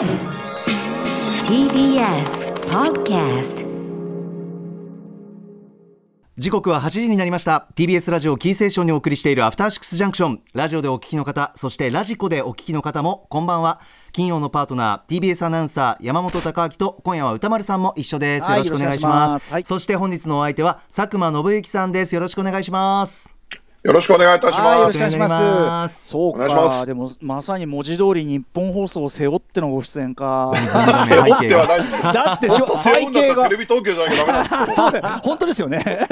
TBS Podcast 時刻は8時になりました。TBS ラジオキーセーションにお送りしているアフターシックスジャンクション。ラジオでお聞きの方そしてラジコでお聞きの方もこんばんは。金曜のパートナー TBS アナウンサー山本貴明と今夜は歌丸さんも一緒です。よろしくお願いします,、はいよろしくお願いします。はい。そして本日のお相手は佐久間信之さんです。よろしくお願いしますよろしくお願いいたします。ろしくお願いしまますす。そうお願いしまか、すでもまさに文字通り日本放送を背負ってのご出演か。背負ってはない。だってしょ背背景が負うんだったらテレ。ビ東京じゃなきゃダメなんです そうだよ本当ですよね。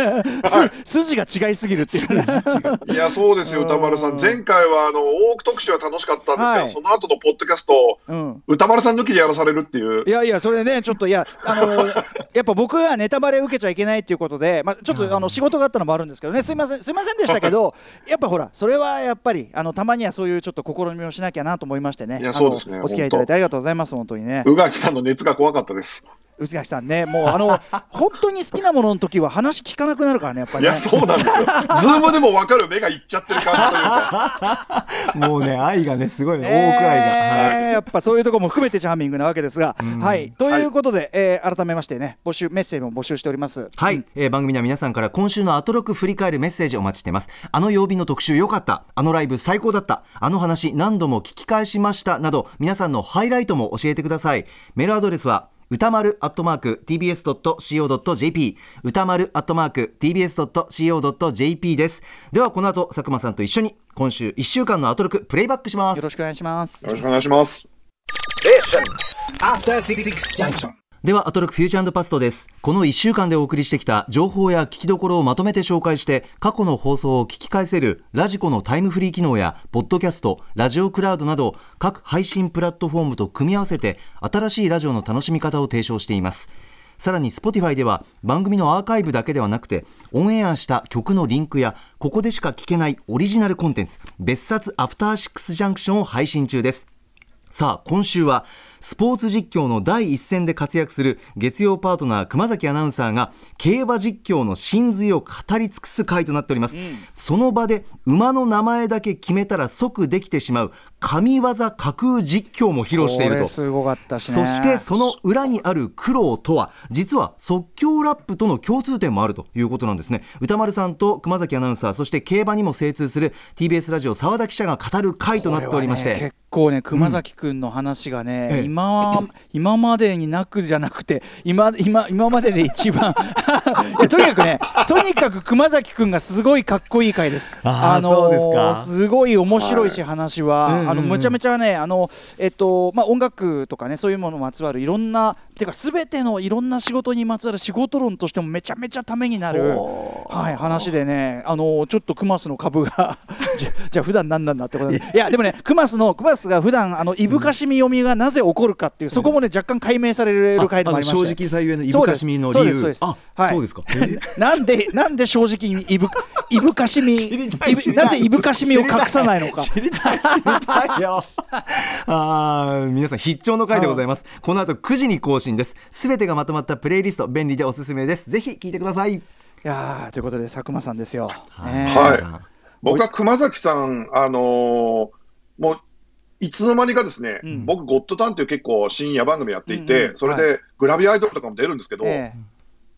す筋が違いすぎるっていうね。いや、そうですよ、うん歌丸さん。前回は、あの、多く特集は楽しかったんですけど、はいその後のポッドキャストを、うん。歌丸さん抜きでやらされるっていうい。やいや、それね、ちょっといや、あの、やっぱ僕がネタバレ受けちゃいけないっていうことで、まあ、ちょっとあの仕事があったのもあるんですけどね、すいません、すいませんでしたけど、やっぱほら、それはやっぱり、あのたまにはそういうちょっと試みをしなきゃなと思いましてね、いやあのそうですねお付き合いいただいてありがとうございます、本当にね。宇垣さんの熱が怖かったです。内垣さんね、もうあの 本当に好きなものの時は話聞かなくなるからね、やっぱりね。いや、そうなんですよ。ズームでも分かる目がいっちゃってる感じというか。もうね愛がねすごいね。ね多く愛が、はい。やっぱそういうところも含めてチャーミングなわけですが、ん。はい。ということで、えー改めましてね募集メッセージも募集しております。はい、えー番組では皆さんから今週のアトロク振り返るメッセージお待ちしています。あの曜日の特集良かった。あのライブ最高だった。あの話何度も聞き返しました。など皆さんのハイライトも教えてください。メールアドレスは歌丸アットマーク tbs.co.jp 歌丸アットマーク tbs.co.jp ですではこの後佐久間さんと一緒に今週1週間のアトロクプレイバックしますよろしくお願いします。よろしくお願いします。After Six Junction. ではアトロクフューチャーパストです。この1週間でお送りしてきた情報や聞きどころをまとめて紹介して過去の放送を聞き返せるラジコのタイムフリー機能やポッドキャストラジオクラウドなど各配信プラットフォームと組み合わせて新しいラジオの楽しみ方を提唱しています。さらに Spotify では番組のアーカイブだけではなくてオンエアした曲のリンクやここでしか聞けないオリジナルコンテンツ別冊アフターシックスジャンクションを配信中です。さあ今週はスポーツ実況の第一線で活躍する月曜パートナー熊崎アナウンサーが競馬実況の真髄を語り尽くす回となっております、その場で馬の名前だけ決めたら即できてしまう神業架空実況も披露していると。すごかったしね。そしてその裏にある苦労とは実は即興ラップとの共通点もあるということなんですね。歌丸さんと熊崎アナウンサーそして競馬にも精通する TBS ラジオ澤田記者が語る回となっておりまして、ね結構ね熊崎君の話がね、ええ今今までになくじゃなくて今今今までで一番。とにかくねとにかく熊崎君がすごいかっこいい回です。あーのーすごい面白いし、話は、うんうんうん。あのめちゃめちゃねあのえっとまあ音楽とかねそういうものにまつわるいろんなてかすべてのいろんな仕事にまつわる仕事論としてもめちゃめちゃためになるはい話でねあのちょっとクマスの株が じゃじゃあ普段何なんだってことでいや。でもねクマスのクマスが普段あのいぶかしみ読みがなぜ起こるかっていうそこもね若干解明される回でもありまして。正直さゆえのいぶかしみの理由。あ、はい。そうですか、え ーなんでなんで正直にいぶいぶかしみ知りたいいぶ知りたい。なぜいぶかしみを隠さないのか。知りたい知りたいよ。あー皆さん必聴の回でございます。この後9時に更新です。すべてがまとまったプレイリスト便利でおすすめです。ぜひ聞いてください。いやーということで佐久間さんですよ。はい。僕は熊崎さん、あのーもう、いつの間にかですね、うん。僕、ゴッドタンっていう結構深夜番組やっていて、うんうんそれでグラビアアイドルとかも出るんですけど、ええ。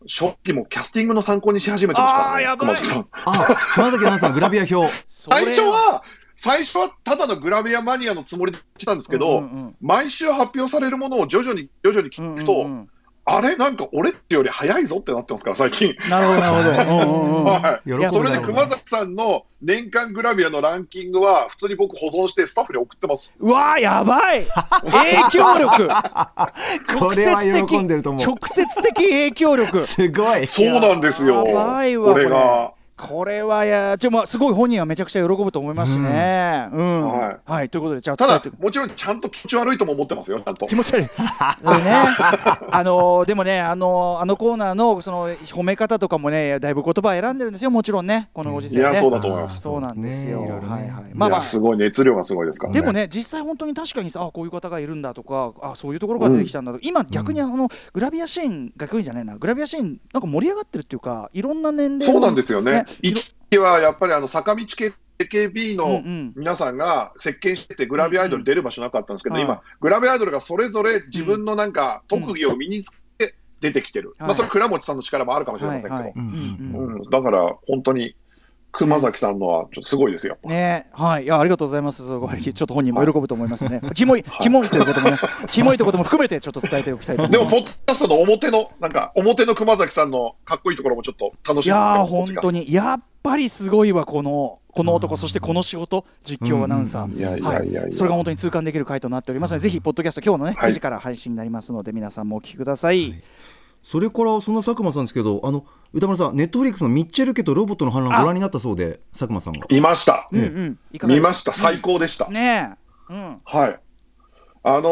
初期もキャスティングの参考にし始めてましたからね、あーやばい。熊崎さん。あ熊崎アナウンサーグラビア表。最初は、最初はただのグラビアマニアのつもりで来たんですけど、うんうんうん。毎週発表されるものを徐々に徐々に聞くと、うんうんうん。あれ、なんか俺ってより早いぞってなってますから、最近。なるほどなるほど。それで熊崎さんの年間グラビアのランキングは、普通に僕、保存してスタッフに送ってます。うわーやばい。影響力。これは喜んでると思う直接的影響力。すごい。そうなんですよ。やばいわこれが。これはやちょ、まあ、すごい本人はめちゃくちゃ喜ぶと思いますしね。うん、ははい、ということでじゃあただもちろんちゃんと気持ち悪いとも思ってますよ、ちゃんと気。持ち悪い。ね、あのーでもね、あのーあのコーナーのその褒め方とかもね、だいぶ言葉選んでるんですよ、もちろんね、このご時世ね。いや、そうだと思います。そうなんですよ。ねはいはい。いまあまあや、。すごい熱量がすごいですからね。でもね、実際本当に確かにさ、あこういう方がいるんだとか、あそういうところが出てきたんだとか、今、逆にあのグラビアシーン、逆にじゃないな、グラビアシーン、なんか盛り上がってるっていうか、いろんな年齢のそうなんですよね。いろ一期はやっぱりあの坂道系 AKB の皆さんが席巻してて、グラビアアイドル出る場所なかったんですけど、はい今、グラビアアイドルがそれぞれ自分のなんか特技を身につけて出てきてる。はいまあ、それ倉持さんの力もあるかもしれませんけど。だから、本当に、熊崎さんのはちょっとすごいですよ。ね。はい、いやありがとうございます。すごい。ちょっと本人も喜ぶと思いますね。キモい、キモいということもね、キモいということも含めてちょっと伝えておきたいと思いでも、ます。ポッドキャストの表の、なんか、表の熊崎さんのかっこいいところもちょっと楽しみいやー本当に。やっぱりすごいわこのこの男そしてこの仕事実況アナウンサー。それが本当に痛感できる回となっておりますので、ぜひ、ポッドキャスト、今日のね、はい。9時から配信になりますので、皆さんもお聞きください。それからそんな佐久間さんですけどあの歌丸さんネットフリックスのミッチェル家とロボットの反乱ご覧になったそうで佐久間さんがいました。うんうん、見ました。最高でした。ねえ、うん、はい。あのー、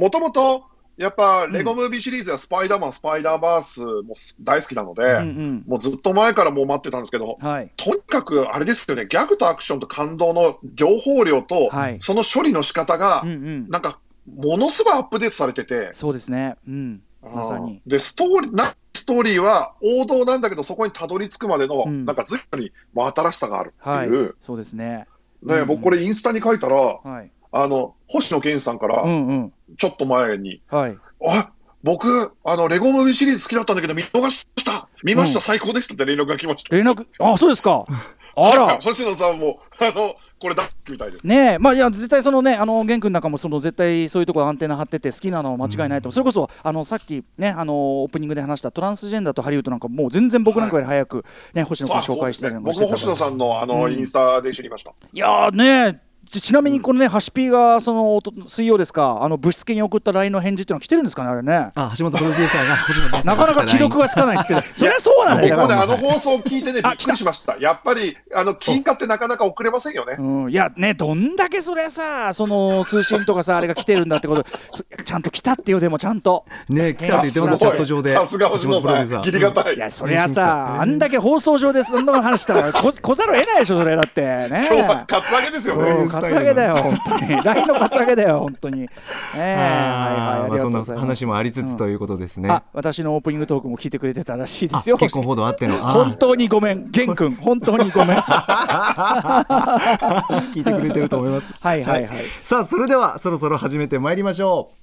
もともと、やっぱ、レゴムービーシリーズやスパイダーマン、スパイダーバースも大好きなので、うんうん、もうずっと前からもう待ってたんですけど、はい、とにかくあれですよね、ギャグとアクションと感動の情報量と、はい。その処理の仕方が、うんうん、なんか、ものすごいアップデートされてて、そうですね、うん、まさに。で、ストーリー、なストーリーは王道なんだけど、そこにたどり着くまでの、うん。なんか随分に真新しさがあるってはい。いう、、そうですね。ね、うん。僕これインスタに書いたら、はい、あの、星野源さんから、うんうん、ちょっと前に、はい、あ僕、あの、レゴムービーシリーズ好きだったんだけど、見逃しました。見ました、うん。最高です。って連絡が来ました。連絡、あ、そうですか。あら。星野さんも、あの、これだみたいです。ねえ、まあ、いや、絶対そのね、あの、玄君なんかも、その絶対そういうところアンテナ張ってて、好きなのは間違いないと、それこそ、あの、さっきね、あの、オープニングで話したトランスジェンダーとハリウッドなんか、もう全然僕なんかより早く、ね、星野君紹介したりなんか僕も星野さんのあの、うん。インスタで知りました。いやーねちちなみにこのね、ハシピーがその水曜ですか、あの物質系に送った LINE の返事っていうのは来てるんですかね、あれね。あ橋本プロデューサーが なんかなか既読がつかないんですけど、そりゃそうなんだよ。僕もね、あの放送を聞いてね、びあっくりしました。やっぱり、あの、金貨ってなかなか送れませんよね。うん、いやね、どんだけそれさ、その通信とかさ、あれが来てるんだってこと、ちゃんと来たってよ、でもちゃんと。ね来たって言ってますチャット上でさすが星野さん、ギリがたい。いや、そりゃさ、あんだけ放送上でそんなの話したら、こ来ざるを得ないでしょ、それだってね。今日はカツアゲですようんね。カツアゲだよ、本当に。LINE のカツアゲだよ、本当に。ええはいはい、あそなうんございます。話もありつつということですねあ、私のオープニングトークも聞いてくれてたらしいであすよ。結婚報道あってのあ本当にごめん、玄君、本当にごめん。は 聞いてくれてると思います いはいはい。さあそれではそろそろ始めてまいりましょう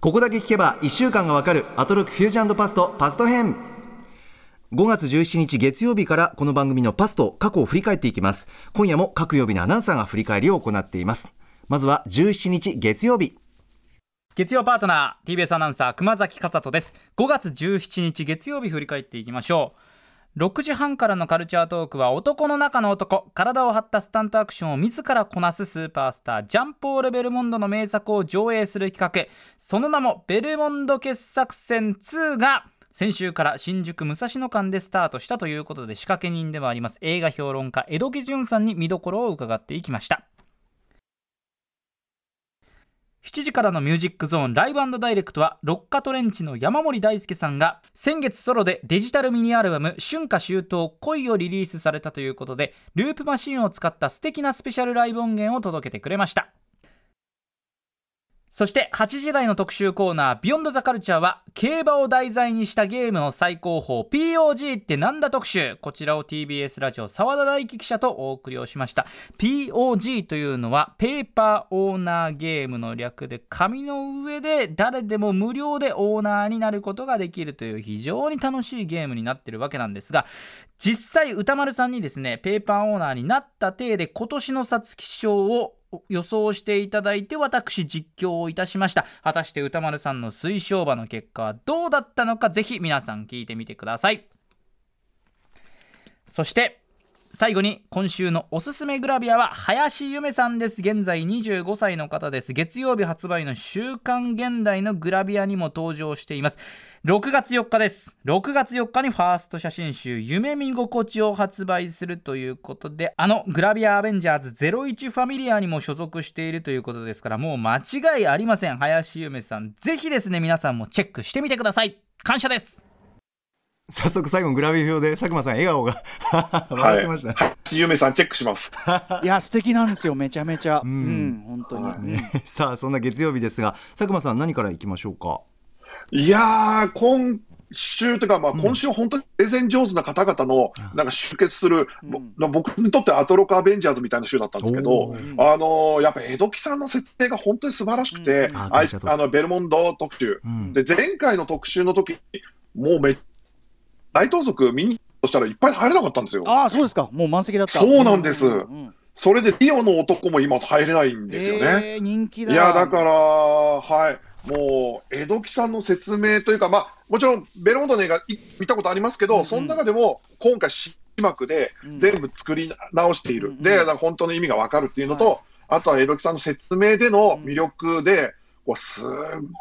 ここだけ聞けば1週間がわかるアトロックフュージョンパストパスト編5月17日月曜日からこの番組のパスト過去を振り返っていきます。今夜も各曜日のアナウンサーが振り返りを行っています。まずは17日月曜日。月曜パートナー TBS アナウンサー熊崎和人です。5月17日月曜日振り返っていきましょう。6時半からのカルチャートークは男の中の男体を張ったスタントアクションを自らこなすスーパースタージャンポール・ベルモンドの名作を上映する企画。その名もベルモンド傑作選2が先週から新宿武蔵野間でスタートしたということで仕掛け人でもあります。映画評論家江戸木潤さんに見どころを伺っていきました。7時からのミュージックゾーンライブダイレクトはロッカトレンチの山森大輔さんが先月ソロでデジタルミニアルバム「春夏秋冬恋」をリリースされたということでループマシンを使った素敵なスペシャルライブ音源を届けてくれました。そして8時台の特集コーナー「ビヨンドザカルチャーは競馬を題材にしたゲームの最高峰 POG ってなんだ特集。こちらを TBS ラジオ澤田大樹記者とお送りをしました。POG というのはペーパーオーナーゲームの略で紙の上で誰でも無料でオーナーになることができるという非常に楽しいゲームになってるわけなんですが実際歌丸さんにですねペーパーオーナーになった体で今年の皐月賞を予想していただいて私実況をいたしました。果たして歌丸さんの推奨馬の結果はどうだったのかぜひ皆さん聞いてみてください。そして最後に今週のおすすめグラビアは林夢さんです。現在25歳の方です。月曜日発売の週刊現代のグラビアにも登場しています。6月4日です。6月4日にファースト写真集夢見心地を発売するということであのグラビアアベンジャーズ01ファミリアにも所属しているということですからもう間違いありません。林夢さんぜひですね皆さんもチェックしてみてください。感謝です。早速最後のグラビア表で佐久間さん笑顔が。笑ってました。ね、ゆめさんチェックします。いや、素敵なんですよ、めちゃめちゃ。ううんん、本当に。ね さあそんな月曜日ですが佐久間さん何からいきましょうか？いやー、今週というか、まあ、うん。今週本当にプレゼン上手な方々のあ、なんか集結する、うん。ぼ僕にとってはアトロクアベンジャーズみたいな週だったんですけどあのやっぱ江戸木さんの説明が本当に素晴らしくて、うん。ああのベルモンド特集。うん。で、前回の特集の時もうめ大盗賊見にとしたらいっぱい入れなかったんですよ。ああそうですか。もう満席だった。そうなんです。んそれでリオの男も今入れないんですよね。えー人気だ。いや、だから、はい、もう、江戸木さんの説明というか、まあ、もちろん、ベルモンドの映画い見たことありますけど、うんうん。その中でも、今回、字幕でうん。全部作り直している。うんうんで、本当の意味がわかるっていうのと、はあとは江戸木さんの説明での魅力で、こうす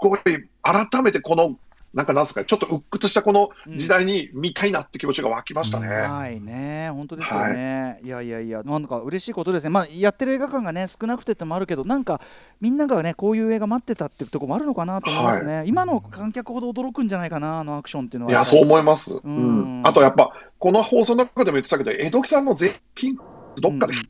ごい、改めてこの、なんかなんですかね、ちょっと鬱屈したこの時代に見たいなって気持ちが湧きましたね。はいね、本当ですよね、い、やいやいや、なんか嬉しいことですね、まあ、やってる映画館がね、少なくてってもあるけど、なんかみんながね、こういう映画待ってたっていうところもあるのかなと思いますね、今の観客ほど驚くんじゃないかな、あのアクションっていうのは。いや、そう思います。ううん。ん。あとやっぱ、この放送の中でも言ってたけど、江戸木さんの税金、どっかで、ね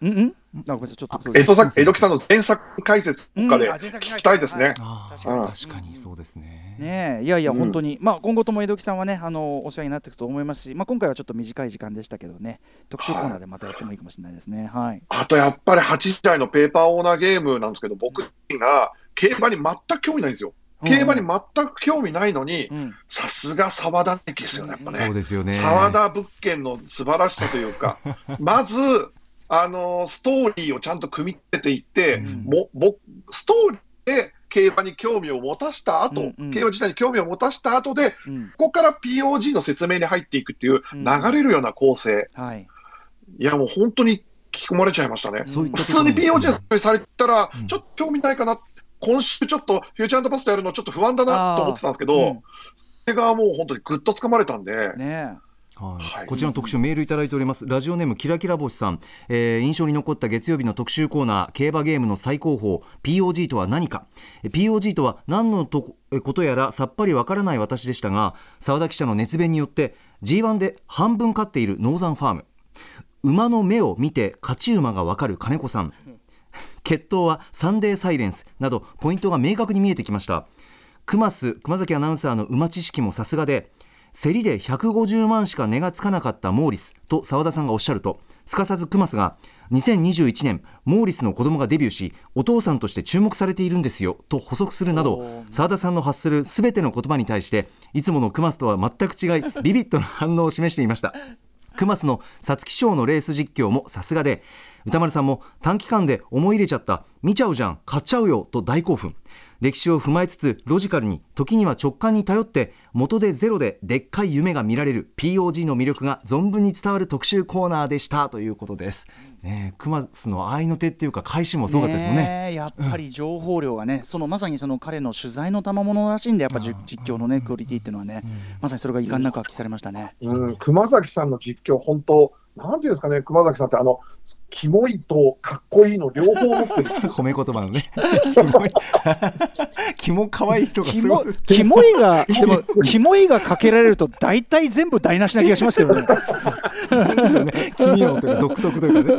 うんうん。あごめんなさい、ちょっと。江戸さ江戸木さんの前作解説とかで聞きたいですね。あ確かにあ確かにそうですね。ねえいやいや、うん本当に、まあ、今後とも江戸木さんはね、あのお世話になっていくと思いますし、まあ、今回はちょっと短い時間でしたけどね、特集コーナーでまたやってもいいかもしれないですね。はい、あとやっぱり8時台のペーパーオーナーゲームなんですけど、僕が競馬に全く興味ないんですよ。競馬に全く興味ないのにう、んさすが沢田的ですよね、やっぱね。そうですよね。沢田物件の素晴らしさというか、まず、あのストーリーをちゃんと組み立てていって、うん。もぼストーリーで競馬に興味を持たした後、うんうん。競馬自体に興味を持たした後で、うん。ここから POG の説明に入っていくっていううん。流れるような構成、はい。いやもう本当に引き込まれちゃいましたね。そう普通に POG の説明されたらうん、ちょっと興味ないかな、今週ちょっとフューチャーパストやるのちょっと不安だなと思ってたんですけど、それがもう本当にぐっと掴まれたんで、うんねはい。はい。こちらの特集メールいただいております。ラジオネームキラキラ星さん、えー印象に残った月曜日の特集コーナー競馬ゲームの最高峰 POG とは何か。え POG とは何のとえことやらさっぱりわからない私でしたが澤田記者の熱弁によって G1 で半分勝っているノーザンファーム。馬の目を見て勝ち馬がわかる金子さん。決闘はサンデーサイレンスなどポイントが明確に見えてきました。熊須熊崎アナウンサーの馬知識もさすがで競りで150万しか値がつかなかったモーリスと澤田さんがおっしゃるとすかさず熊須が2021年モーリスの子供がデビューしお父さんとして注目されているんですよと補足するなど澤田さんの発するすべての言葉に対していつもの熊須とは全く違い ビビッドな反応を示していました。クマスの皐月賞のレース実況もさすがで歌丸さんも短期間で思い入れちゃった見ちゃうじゃん買っちゃうよと大興奮歴史を踏まえつつロジカルに時には直感に頼って元でゼロででっかい夢が見られる POG の魅力が存分に伝わる特集コーナーでしたということです、ねえ、クマスの合いの手っていうか返しもすごかったですもんね。ねえやっぱり情報量がね、そのまさにその彼の取材の賜物らしいんで、やっぱじ実況のね、クオリティっていうのはね、まさにそれが遺憾なく発揮されましたね。うん、熊崎さんの実況、本当、なんていうんですかね、熊崎さんって、あの、キモいとかっこいいの両方持ってる。褒め言葉のね。キモい。キモ可愛いとかキモすごいですキモいが、でも、キモいがかけられると、大体全部台無しな気がしますけどね。なんでしょうね。奇妙というか独特というかね。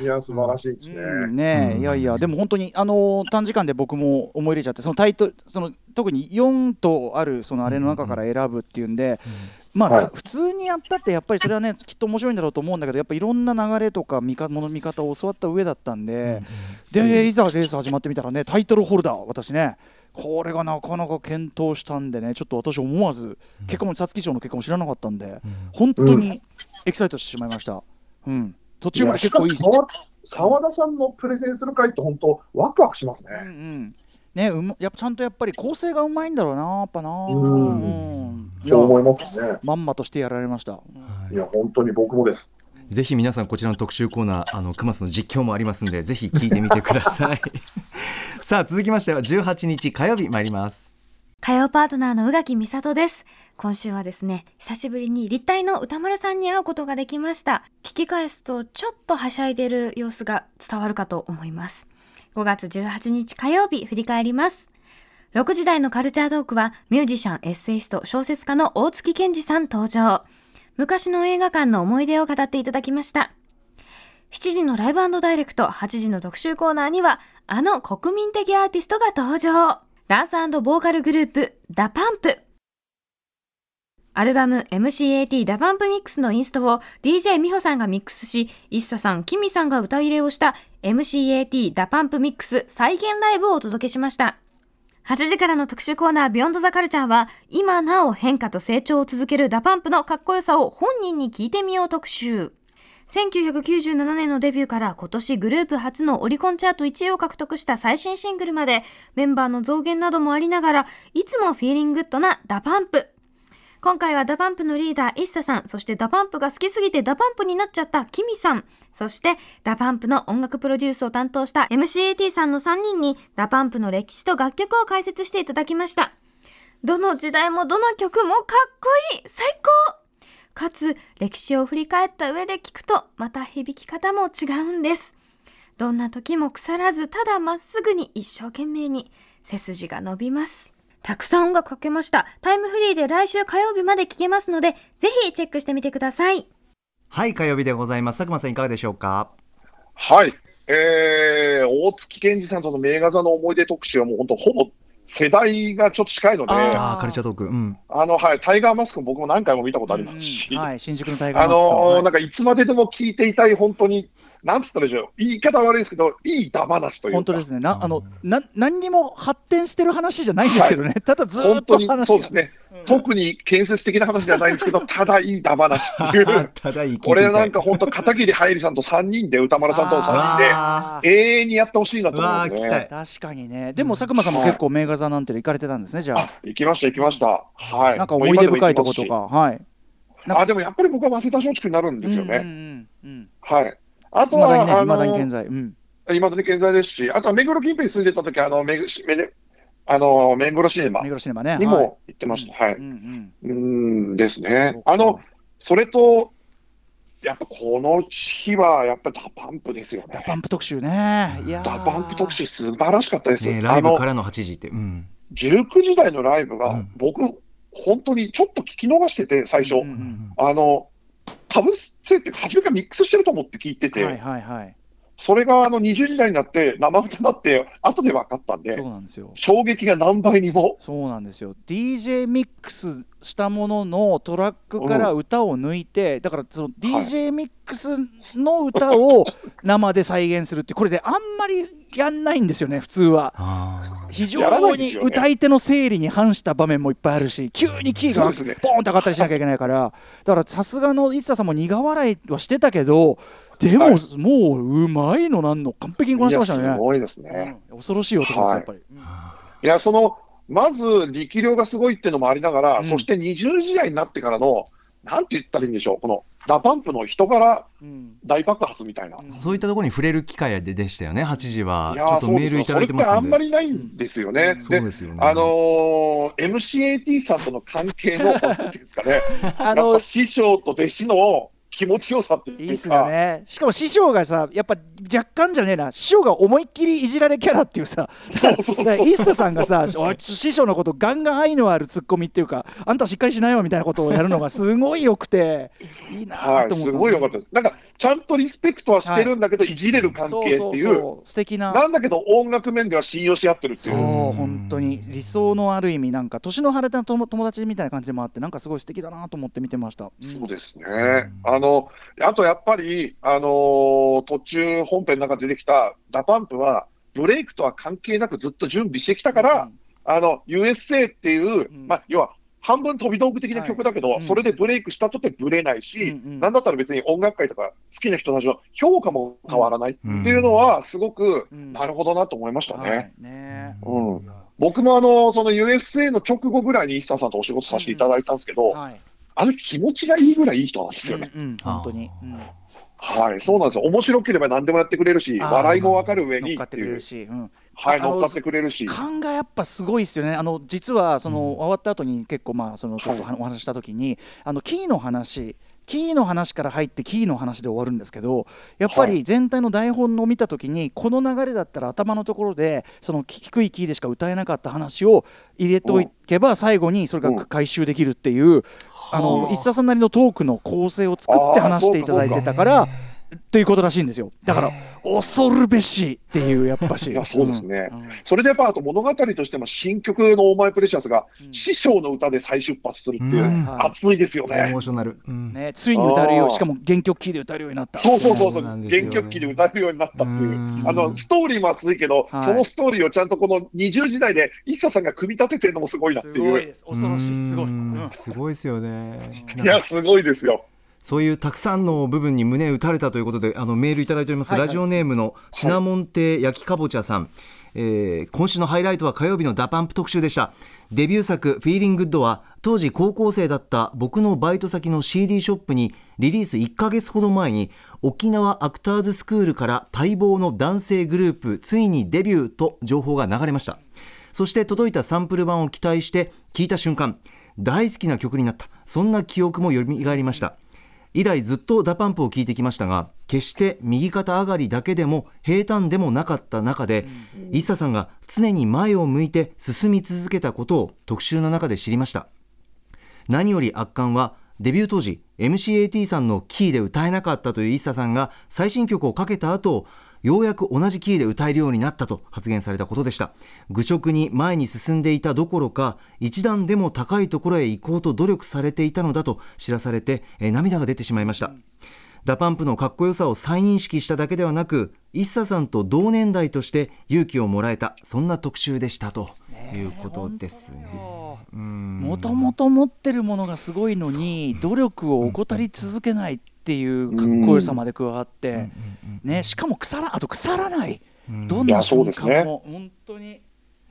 いや、素晴らしいですね。うん。ねえうん。いやいや、でも本当に、あのー短時間で僕も思い入れちゃって、そのタイトル、その特に4とあるそのあれの中から選ぶっていうんで、まあ、はい。普通にやったって、やっぱりそれはね、きっと面白いんだろうと思うんだけど、やっぱいろんな流れとか見か、もの見方を教わった上だったんで、で、いざレース始まってみたらね、タイトルホルダー、私ね。これがなかなか検討したんでね、ちょっと私、思わず、結果も皐月賞の結果も知らなかったんで、本当にエキサイトしてしまいました。うん、途中まで結構いい澤澤田さんのプレゼンする回って、本当、ワクワクしますね。うんうん。ねうまやっぱちゃんとやっぱり構成がうまいんだろうなやっぱな。うんそう思いますね。まんまとしてやられましたいや、本当に僕もです。ぜひ皆さんこちらの特集コーナーあのクマスの実況もありますんでぜひ聞いてみてください さあ続きましては18日火曜日参ります火曜パートナーの宇垣美里です。今週はですね、久しぶりに立体の歌丸さんに会うことができました。聞き返すとちょっとはしゃいでる様子が伝わるかと思います。5月18日火曜日振り返ります。6時台のカルチャートークはミュージシャン、エッセイスト、小説家の大月健二さん登場。昔の映画館の思い出を語っていただきました。7時の Live Direct、8時の特集コーナーには、あの国民的アーティストが登場。ダンスボーカルグループ、 DA PUMP。アルバム MCAT DA PUMP ミックスのインストを DJ ミホさんがミックスし、イッサさん、キミさんが歌入れをした MCAT DA PUMP ミックス再現ライブをお届けしました。8時からの特集コーナー Beyond the Culture は、今なお変化と成長を続ける DA PUMP のかっこよさを本人に聞いてみよう特集。1997年のデビューから今年グループ初のオリコンチャート1位を獲得した最新シングルまでメンバーの増減などもありながらいつも Feelin' Good な DA PUMP。今回は DA PUMP のリーダー、イッサさん、そして DA PUMP が好きすぎて DA PUMP になっちゃったキミさん、そして DA PUMP の音楽プロデュースを担当した MCAT さんの3人に DA PUMP の歴史と楽曲を解説していただきました。どの時代もどの曲もかっこいい最高かつ、歴史を振り返った上で聞くと、また響き方も違うんです。どんな時も腐らず、ただまっすぐに一生懸命に、背筋が伸びます。たくさん音楽かけました。タイムフリーで来週火曜日まで聴けますので、ぜひチェックしてみてください。はい火曜日でございます。佐久間さんいかがでしょうか？はい。えー、大月健二さんとの名画座の思い出特集はもう本当ほぼ世代がちょっと近いので、あーああカルチャートーク。うん。あの、はい、タイガーマスクも僕も何回も見たことありますし、うん。うんはい、新宿のタイガーあマスク。さんのはい。なんかいつまででも聞いていたい、本当に、なんつったでしょう、言い方悪いですけど、いいダ話というか、本当ですね。なあのな何にも発展してる話じゃないんですけどね、ただずーっ本当にと話がそうですね、特に建設的な話ではないんですけど、ただいいダ話っていう、ただいいこれなんか本当、片桐はいりさんと3人で、歌丸さんとの3人で、永遠にやってほしいなと思いますうわー聞きたい。ね。確かにね。でも佐久間さんも結構名画座なんて行かれてたんですねじゃあ。あ行きました、行きました。はい。なんか思い出深いとことか。はい。あ、でもやっぱり僕は早稲田松竹になるんですよね。うんうんうん。はい。あといまだにねは、あいまだにの、健在うん今だに健在ですし、あとは目黒近辺に住んでた時あの、めぐしめねあの、目黒シネマ目黒シネマねにはいも行ってました。はい。うんんですうんね。あの、それと、やっぱこの日は、やっぱりダパンプですよね。ダパンプ特集ねいやーダパンプ特集素晴らしかったです。ねライあのブからの8時ってうん19時台のライブが、うん僕、本当にちょっと聞き逃してて、最初。うんうんあの、かぶせって初めからミックスしてると思って聞いてて、はいはいはい。それがあの20時台になって、生歌になって、後で分かったんでそう、なんですよ。衝撃が何倍にも。そうなんですよ。DJ ミックスしたもののトラックから歌を抜いて、だからその DJ ミックスの歌を生で再現するってこれであんまりやんないんですよね普通は。あ非常に歌い手の整理に反した場面もいっぱいあるし急にキーがボーンと上がったりしなきゃいけないから。だからさすがの市田さんも苦笑いはしてたけどでも、はい。もううまいのなんの完璧にこなしてましたね。す。ごいですね。うん。恐ろしい男ですやっぱり。うん。いや、その、まず力量がすごいっていうのもありながら、うん。そして20時代になってからの、なんて言ったらいいんでしょう、このダパンプの人柄うん。大爆発みたいな。うん。そういったところに触れる機会ででしたよね。8時は。いちょやーっとメールいただいてますそれってあんまでりないんですよね。そうですよね。あのー MCAT さんとの関係の、なんていうんですかね、あやっのぱ師匠と弟子の気持ちよさっていうか、いいっすよね。しかも師匠がさ、やっぱ若干じゃねえな、師匠が思いっきりいじられキャラっていうさ、イッサさんがさ、師匠のことガンガン愛のあるツッコミっていうか、あんたしっかりしないわみたいなことをやるのがすごい良くて、いいなはい、と思った。すごいよかった。なんか、ちゃんとリスペクトはしてるんだけど、い、じれる関係っていうそうそうそう素敵な。なんだけど音楽面では信用し合ってるってそういう。本当に理想のある意味なんか年の離れた友友達みたいな感じでもあってなんかすごい素敵だなと思って見てました。うんそうですね。あの、あとやっぱり、あのー途中本編の中で出てきた DA PUMP は、ブレイクとは関係なくずっと準備してきたから、あの、USA っていう、んまあ、要は、半分飛び道具的な曲だけど、はいうん。それでブレイクしたとてブレないし、うんうん。なんだったら別に音楽界とか好きな人たちの評価も変わらないってうんいうのは、すごく、うん。なるほどなと思いましたね。はい。ね。うん、僕もあの、その USA の直後ぐらいに、イッサンさんとお仕事させていただいたんですけど、はい。あの気持ちがいいぐらいいい人なんですよね。うんうん。本当に。うん。はい、そうなんですよ。面白ければ何でもやってくれるし、笑いもわかる上に乗っかっていう、くれるし、うん、はい、乗っかってくれるし。勘がやっぱすごいですよね。あの実はその、終わった後に結構まあそのちょっとはお話しした時に、あのキーの話。キーの話から入ってキーの話で終わるんですけどやっぱり全体の台本を見た時にこの流れだったら頭のところでその低いキーでしか歌えなかった話を入れておけば最後にそれが回収できるっていうあのはあ一茶さんなりのトークの構成を作って話していただいてたからということらしいんですよ。だから恐るべしっていうやっぱし。いやそうですね。ん。ん。それでやっぱあと物語としても新曲のオーマイプレシャスがうん。師匠の歌で再出発するっていう、熱いですよエモね。ーショナル、うんね、ついに歌えるようしかも原曲キーで歌えるようになった。そうそうそうそう、ね原曲機で歌えるようになったっていう。う、ん。あのストーリーも熱いけど、はい。そのストーリーをちゃんとこの20時代で、一茶さんが組み立ててるのもすごいなっていう、すごいです。恐ろしい。すごい、すごいですよね。いや、すごいですよ。そういうたくさんの部分に胸打たれたということであのメールいただいております、はいはい。ラジオネームのシナモン亭焼きかぼちゃさん、えー今週のハイライトは火曜日の DA PUMP 特集でした。デビュー作「 Feelin' Good は当時高校生だった僕のバイト先の CD ショップにリリース1ヶ月ほど前に沖縄アクターズスクールから待望の男性グループついにデビューと情報が流れました。そして届いたサンプル盤を期待して聞いた瞬間大好きな曲になった。そんな記憶も蘇りました以来ずっと DA PUMP を聴いてきましたが決して右肩上がりだけでも平坦でもなかった中で、 ISSA さんが常に前を向いて進み続けたことを特集の中で知りました。何より圧巻はデビュー当時 MCAT さんのキーで歌えなかったという ISSA さんが最新曲をかけた後ようやく同じキーで歌えるようになったと発言されたことでした。愚直に前に進んでいたどころか一段でも高いところへ行こうと努力されていたのだと知らされて、えー涙が出てしまいました、 DA PUMP のかっこよさを再認識しただけではなく ISSA さんと同年代として勇気をもらえたそんな特集でしたということですね。うん。もともと持ってるものがすごいのに努力を怠り続けないっていうかっこよさまで加わって、ね、しかも腐らあと腐らない、うん。どんな瞬ですね。間も、本当に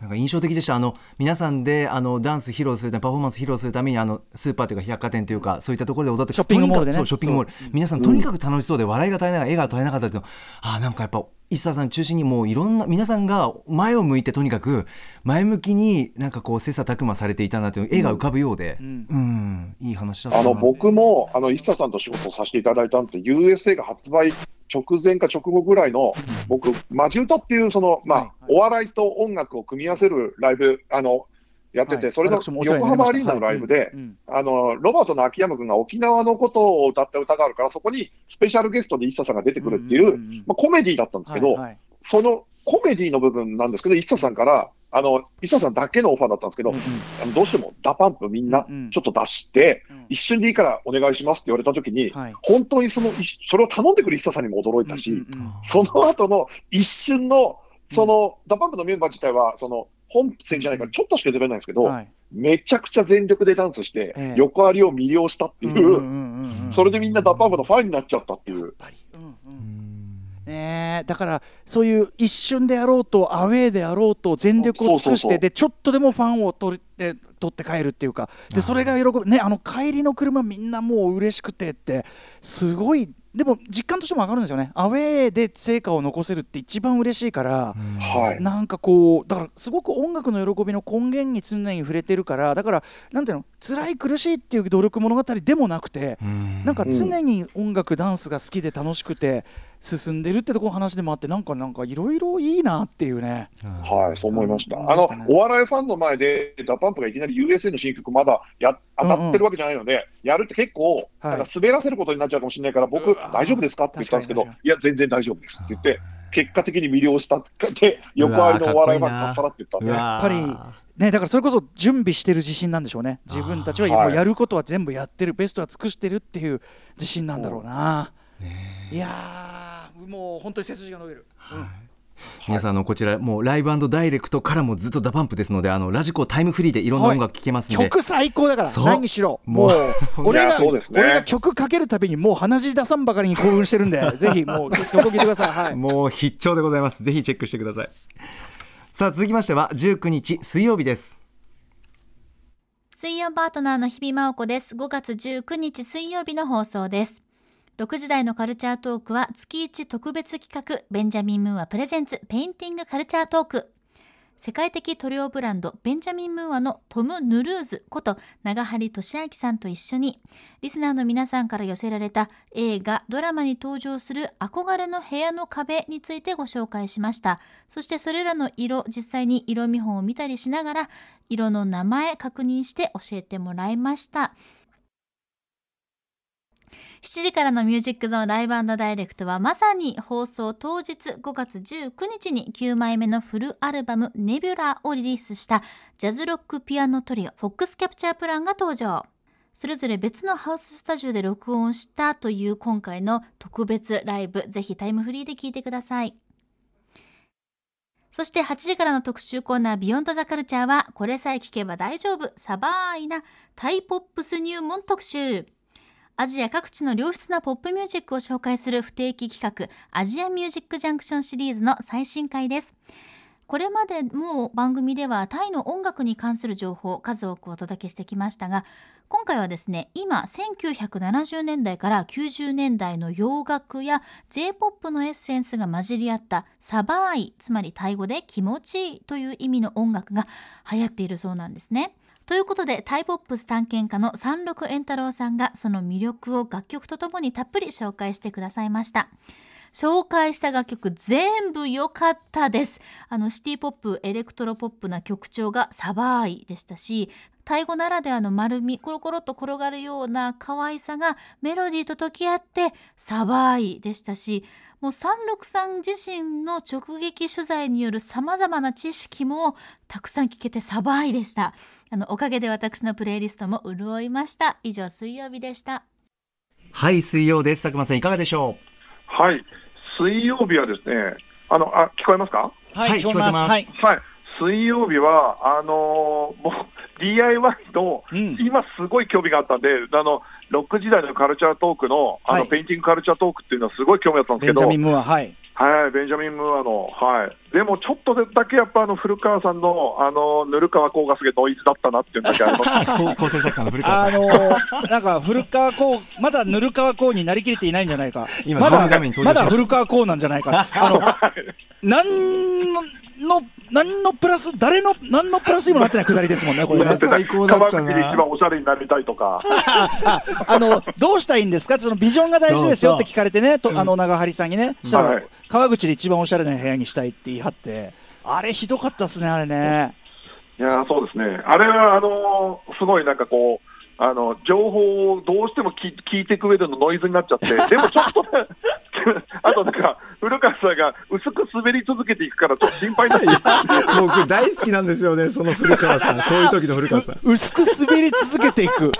なんか印象的でした。あの皆さんであのダンス披露するためパフォーマンス披露するためにあのスーパーというか百貨店というかそういったところで踊ってショッピングモールでね。とにかくそうショッピングモール。皆さんとにかく楽しそうで笑いが絶えながら笑顔が絶えなかったっていうのあーなんかやっぱ一茶さん中心にもういろんな皆さんが前を向いてとにかく前向きになんかこう切磋琢磨されていたなという絵が浮かぶようで、ううん。んいい話だったな。あの僕もあの一茶さんと仕事をさせていただいたのって USA が発売直前か直後ぐらいの僕マジ歌っていうそのまあ、はいはい。お笑いと音楽を組み合わせるライブあのやってて、はい。それの横浜アリーナのライブで、あのロバートの秋山君が沖縄のことを歌った歌があるからそこにスペシャルゲストで一茶さんが出てくるっていう、まあ、コメディだったんですけど、はいはい。そのコメディの部分なんですけど一茶さんからあの一茶さんだけのオファーだったんですけど、うんうん。あのどうしても DA PUMP みんなうんうん。ちょっと出して、うん。一瞬でいいからお願いしますって言われたときに、はい。本当にそのいそれを頼んでくる ISSA さんにも驚いたし、うんうんうん。その後の一瞬の、その、 DA PUMP のメンバー自体は、その、本戦じゃないからちょっとしか出れないんですけど、はい。めちゃくちゃ全力でダンスして、ええ。横アリを魅了したっていう、うんうんうんうんそれでみんな DA PUMP のファンになっちゃったっていう。ねえだからそういう一瞬であろうとアウェーであろうと全力を尽くしてでちょっとでもファンを取って取って帰るっていうかでそれが喜ぶ。ねあの帰りの車みんなもう嬉しくてってすごい。でも実感としても上がるんですよね。アウェーで成果を残せるって一番嬉しいから。はい。なんかこうだからすごく音楽の喜びの根源に常に触れてるからだからなんていうの辛い苦しいっていう努力物語でもなくてうん。なんか常に音楽、ダンスが好きで楽しくて進んでるってところの話でもあってなんかなんかいろいろいいなっていうね。はい、そう思いました。うん。あのね、お笑いファンの前で、 DA PUMP がいきなり USA の新曲まだ流行ってるわけじゃないので、やるって結構、はい。なんか滑らせることになっちゃうかもしれないから、僕うわ、大丈夫ですかって言ったんですけどいや、全然大丈夫ですって言って、結果的に魅了したって、横アリのお笑いファンかっさらって言ったんで、やっぱりね、だからそれこそ準備してる自信なんでしょうね。自分たちははい。もうやることは全部やってる。ベストは尽くしてるっていう自信なんだろうな。いやーもう本当に背筋が伸びる。うん。皆さんあのこちらもうライブダイレクトからもずっと DA PUMP ですのであのラジコタイムフリーでいろんな音楽聴けますんで、曲最高だからそう。何にしろ。ももう う俺がうですね。俺が曲かけるたびにもう鼻血出さんばかりに興奮してるんで ぜひもう曲聴いてください。はい。もう必聴でございます。ぜひチェックしてください。さあ続きましては19日水曜日です。水曜パートナーの日比麻音子です。5月19日水曜日の放送です。6時台のカルチャートークは月1特別企画ベンジャミン・ムーアプレゼンツペインティングカルチャートーク。世界的塗料ブランドベンジャミン・ムーアのトム・ヌルーズこと長張俊明さんと一緒にリスナーの皆さんから寄せられた映画ドラマに登場する憧れの部屋の壁についてご紹介しましたそしてそれらの色実際に色見本を見たりしながら色の名前確認して教えてもらいました7時からのミュージックゾーンライブダイレクトはまさに放送当日5月19日に9枚目のフルアルバムネビュラーをリリースしたジャズロックピアノトリオ fox capture plan が登場。それぞれ別のハウススタジオで録音したという今回の特別ライブ、ぜひタイムフリーで聴いてください。そして8時からの特集コーナー Beyond The Culture はこれさえ聞けば大丈夫サバーイなタイポップス入門特集。アジア各地の良質なポップミュージックを紹介する不定期企画アジアミュージックジャンクションシリーズの最新回です。これまでも番組ではタイの音楽に関する情報を数多くお届けしてきましたが今回はですね今1970年代から90年代の洋楽や J-POP のエッセンスが混じり合ったサバーイつまりタイ語で気持ちいいという意味の音楽が流行っているそうなんですね。ということでタイポップス探検家の三六円太郎さんがその魅力を楽曲とともにたっぷり紹介してくださいました。紹介した楽曲全部良かったです。あのシティポップ、エレクトロポップな曲調がサバーイでしたし、タイ語ならではの丸み、コロコロと転がるような可愛さがメロディーと溶け合ってサバーイでしたし、もう三六さん自身の直撃取材による様々な知識もたくさん聞けてサバーイでした。あの、おかげで私のプレイリストも潤いました。以上、水曜日でした。はい、水曜です。佐久間さん、いかがでしょう？はい。水曜日はですね、あの、あ、聞こえますか？はい、聞こえます。はい。はい。水曜日は、あのー、もう DIY の、うん、今すごい興味があったんで、あの、ロック時代のカルチャートークの、あの、はい、ペインティングカルチャートークっていうのはすごい興味あったんですけど、ベンジャミン・ムーア、はい。はい、ベンジャミン・ムーアの、はい。でもちょっとだけやっぱあの古川さんの、あの、ぬる川光がすげえノイズだったなっていうだけあります。構成作家の古川さん。あのー、なんか古川光、まだぬる川光になりきれていないんじゃないか。今、まだ、まだ古川光なんじゃないか。あの、なんの、の、何のプラス、誰の、何のプラスにもなってないくだりですもんね、これね。最高だったな。一番おしゃれになりたいとか。ああの、どうしたらいいんですか？そのビジョンが大事ですよって聞かれてね、とあの、長張さんにね、そしたら、川口で一番おしゃれな部屋にしたいって言い張って、あれひどかったですね、あれね。いやそうですね。あれは、あのすごいなんかこう、あの情報をどうしても聞聞いていく上でのノイズになっちゃって、でもちょっと、あとなんか、古川さんが薄く滑り続けていくから、ちょっと心配になって僕、大好きなんですよね、その古川さん、そういう時の古川さん。薄く滑り続けていく。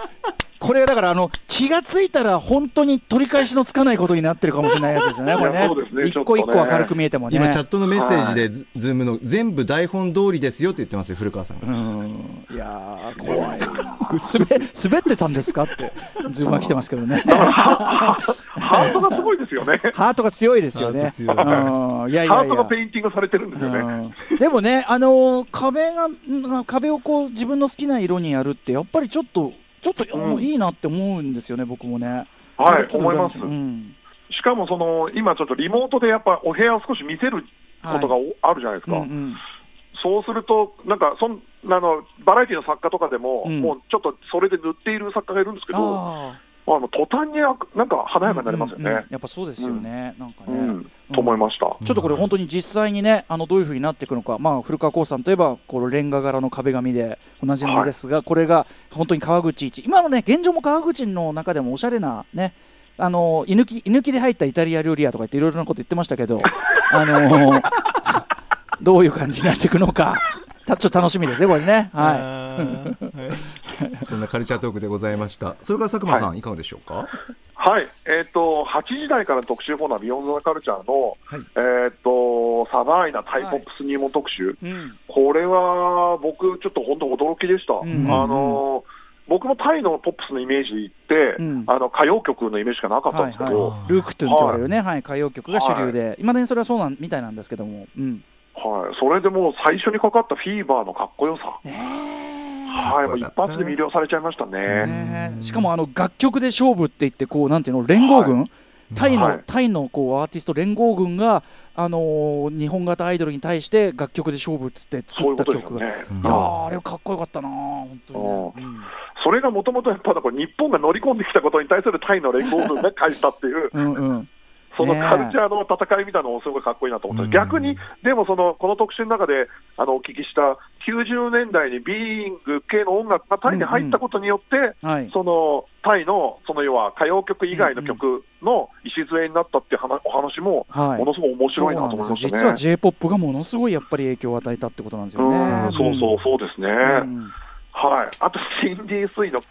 これだからあの気がついたら本当に取り返しのつかないことになってるかもしれないやつですよね、これね。一個一個明るく見えてもね。今チャットのメッセージでズ,、ズームの全部台本通りですよって言ってますよ古川さん。うんいや怖い。滑滑ってたんですかってズームが来てますけどね。ハートがすごいですよね。ハートが強いですよね。うんいやいやハートがペインティングされてるんですよね。でもねあの壁が壁をこう自分の好きな色にやるってやっぱりちょっとちょっと、うん、いいなって思うんですよね、僕もね。はい、思います。うん、しかもその今、ちょっとリモートでやっぱお部屋を少し見せることが、あるじゃないですか。うんうん、そうすると、なんかそんあのバラエティの作家とかでも、うん、もうちょっとそれで塗っている作家がいるんですけど、あの途端になんか華やかになりますよね、うんうんうん、やっぱそうですよね、うん、なんかね、うん、と思いました、ちょっとこれ、本当に実際にね、あのどういうふうになっていくのか、まあ、古川光さんといえば、このレンガ柄の壁紙でおなじみですが、はい、これが本当に川口一、今のね、現状も川口の中でもおしゃれなね、あの居抜き居抜きで入ったイタリア料理屋とか言って、いろいろなこと言ってましたけど、あのー、どういう感じになっていくのか。ちょっと楽しみですね、これね。はい。そんなカルチャートークでございました。それから佐久間さん、はい、いかがでしょうか？はい、えっ、ー、と8時台からの特集コーナービヨンドザカルチャーの、はい、えっ、とサバイなタイポップス入門特集、はいうん、これは僕ちょっと本当驚きでした。うん、あの僕もタイのポップスのイメージって、うん、あの歌謡曲のイメージしかなかったんですけど、はいはい、ルークトゥンって言われるね、はい、はい、歌謡曲が主流で、い。まだにそれはそうなんみたいなんですけども、うん、はい、それでもう最初にかかったフィーバーのかっこよさ。はい、もう一発で魅了されちゃいましたね。ね。しかもあの楽曲で勝負って言ってこうなんていうの連合軍、はい、タイの、はい、タイのこうアーティスト連合軍があのー、日本型アイドルに対して楽曲で勝負っつって作った曲が、ね、いやあれかっこよかったな本当に、ね、うん、それがもともとやっぱ日本が乗り込んできたことに対するタイの連合軍が返したっていう。うんうんそのカルチャーの戦いみたいなのもすごいかっこいいなと思った、ね、逆に、でもそのこの特集の中であのお聞きした90年代にビーイング系の音楽がタイに入ったことによって、うんうんはい、そのタイのその要は歌謡曲以外の曲の礎になったっていう話お話も、ものすごい面白いなと思いましたね、実は j p o p がものすごいやっぱり影響を与えたってことなんですよね。うそうそうそうですね、はい、あとシンディ・スイの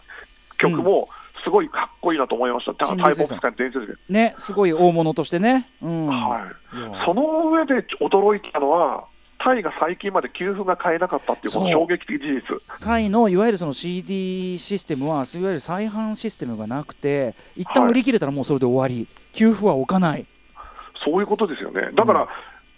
曲も、すごいかっこいいなと思いました、タイポップス界伝説で。ね、すごい大物としてね。うん、はい、その上で驚いたのは、タイが最近まで給付が買えなかったっていうこの衝撃的事実。タイのいわゆるその CD システムは、い。わゆる再販システムがなくて、一旦売り切れたらもうそれで終わり、はい、給付は置かない。そういうことですよね。だから、うん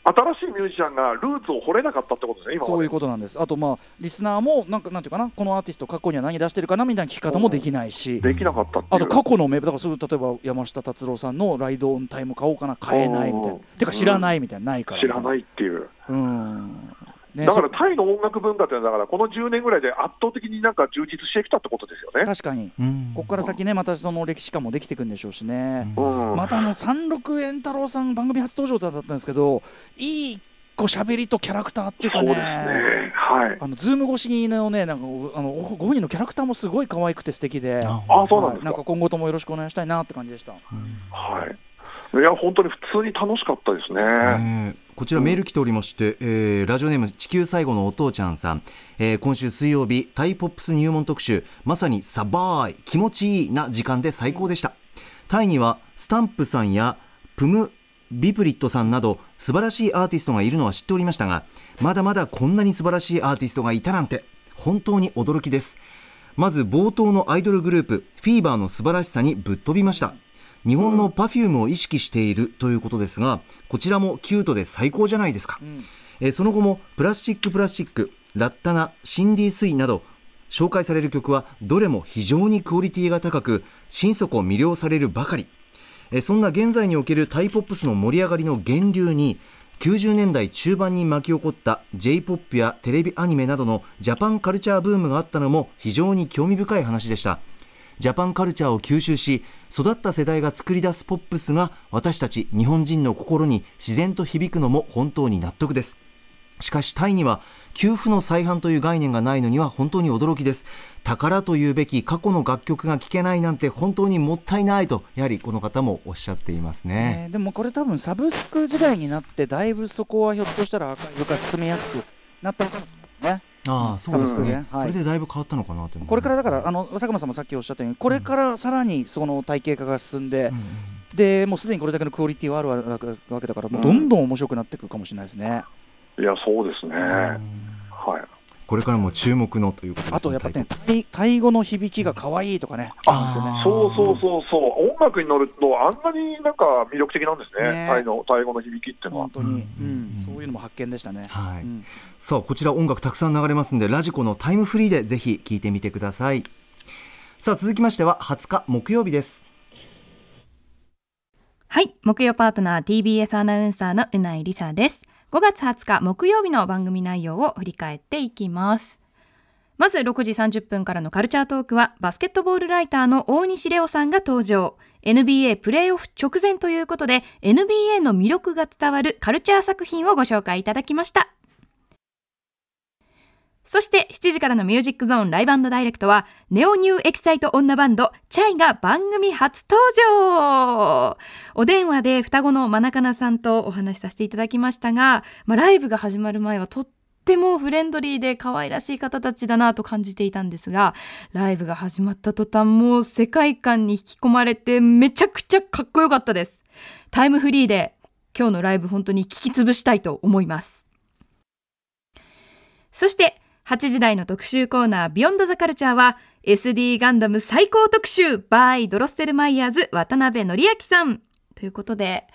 新しいミュージシャンがルーツを掘れなかったってことですね、今そういうことなんです、あと、まあ、リスナーもなんか、なんていうかな、このアーティスト、過去には何出してるかな？みたいな聞き方もできないし、できなかったあと過去の名だからそれ例えば山下達郎さんのライドオンタイム買おうかな、買えないみたいな、てか知らないみたいな、ないから。知らないっていう。うんね、だからタイの音楽文化ってだからこの10年ぐらいで圧倒的になんか充実してきたってことですよね。確かに、うん、ここから先ねまたその歴史観もできていくんでしょうしね、うん、またあの三六円太郎さん番組初登場だったんですけどいいこう喋りとキャラクターっていうかね、ね。はい、あのズーム越しのね、なんかあのご本人のキャラクターもすごい可愛くて素敵で、あ。そうなんですなんか今後ともよろしくお願いしたいなって感じでした。うん、はい。いや本当に普通に楽しかったですね。こちらメール来ておりまして、うん、えー、ラジオネーム地球最後のお父ちゃんさん、えー、今週水曜日タイポップス入門特集まさにサバーイ気持ちいいな時間で最高でした、タイにはスタンプさんやプムビプリットさんなど素晴らしいアーティストがいるのは知っておりましたがまだまだこんなに素晴らしいアーティストがいたなんて本当に驚きです。まず冒頭のアイドルグループフィーバーの素晴らしさにぶっ飛びました日本の Perfume を意識しているということですがこちらもキュートで最高じゃないですか、うん、えその後もプラスチックプラスチックラッタナシンディ・スイなど紹介される曲はどれも非常にクオリティが高く心底魅了されるばかり。そんな現在におけるタイポップスの盛り上がりの源流に90年代中盤に巻き起こった J-POP やテレビアニメなどのジャパンカルチャーブームがあったのも非常に興味深い話でしたジャパンカルチャーを吸収し育った世代が作り出すポップスが私たち日本人の心に自然と響くのも本当に納得です。しかしタイには給付の再販という概念がないのには本当に驚きです。宝というべき過去の楽曲が聴けないなんて本当にもったいないとやはりこの方もおっしゃっていますね、えー、でもこれ多分サブスク時代になってだいぶそこはひょっとしたらアーカイブが進めやすくなったのかもね。ああそうですね、はい、それでだいぶ変わったのかなとこれからだからあの佐久間さんもさっきおっしゃったようにこれからさらにその体系化が進んで、うん、でもうすでにこれだけのクオリティはあるわけだからもうどんどん面白くなってくるかもしれないですね。いや、そうですね。はい。これからも注目のということです、ね、あとやっぱね、タイ語の響きが可愛いとかね、あ、ね、そうそうそうそう、音楽に乗ると、あんなになんか魅力的なんですね、ね。タイのタイ語の響きっていうのは。本当に、うん、そういうのも発見でしたね。はい、うん、さあ、こちら音楽たくさん流れますんで、ラジコのタイムフリーでぜひ聞いてみてください。さあ、続きましては20日木曜日です。はい、木曜パートナー TBS アナウンサーのうないりさです。5月20日木曜日の番組内容を振り返っていきます。まず6時30分からのカルチャートークはバスケットボールライターの大西レオさんが登場。NBA プレーオフ直前ということで NBA の魅力が伝わるカルチャー作品をご紹介いただきました。そして7時からのミュージックゾーンライブダイレクトは、ネオニューエキサイト女バンド、チャイが番組初登場お電話で双子のマナカナさんとお話しさせていただきましたが、まあ、ライブが始まる前はとってもフレンドリーで可愛らしい方たちだなと感じていたんですが、ライブが始まった途端もう世界観に引き込まれてめちゃくちゃかっこよかったです。タイムフリーで今日のライブ本当に聞き潰したいと思います。そして8時台の特集コーナービヨンドザカルチャーは SD ガンダム最高特集 by ドロッセルマイヤーズ渡辺則明さん。ということで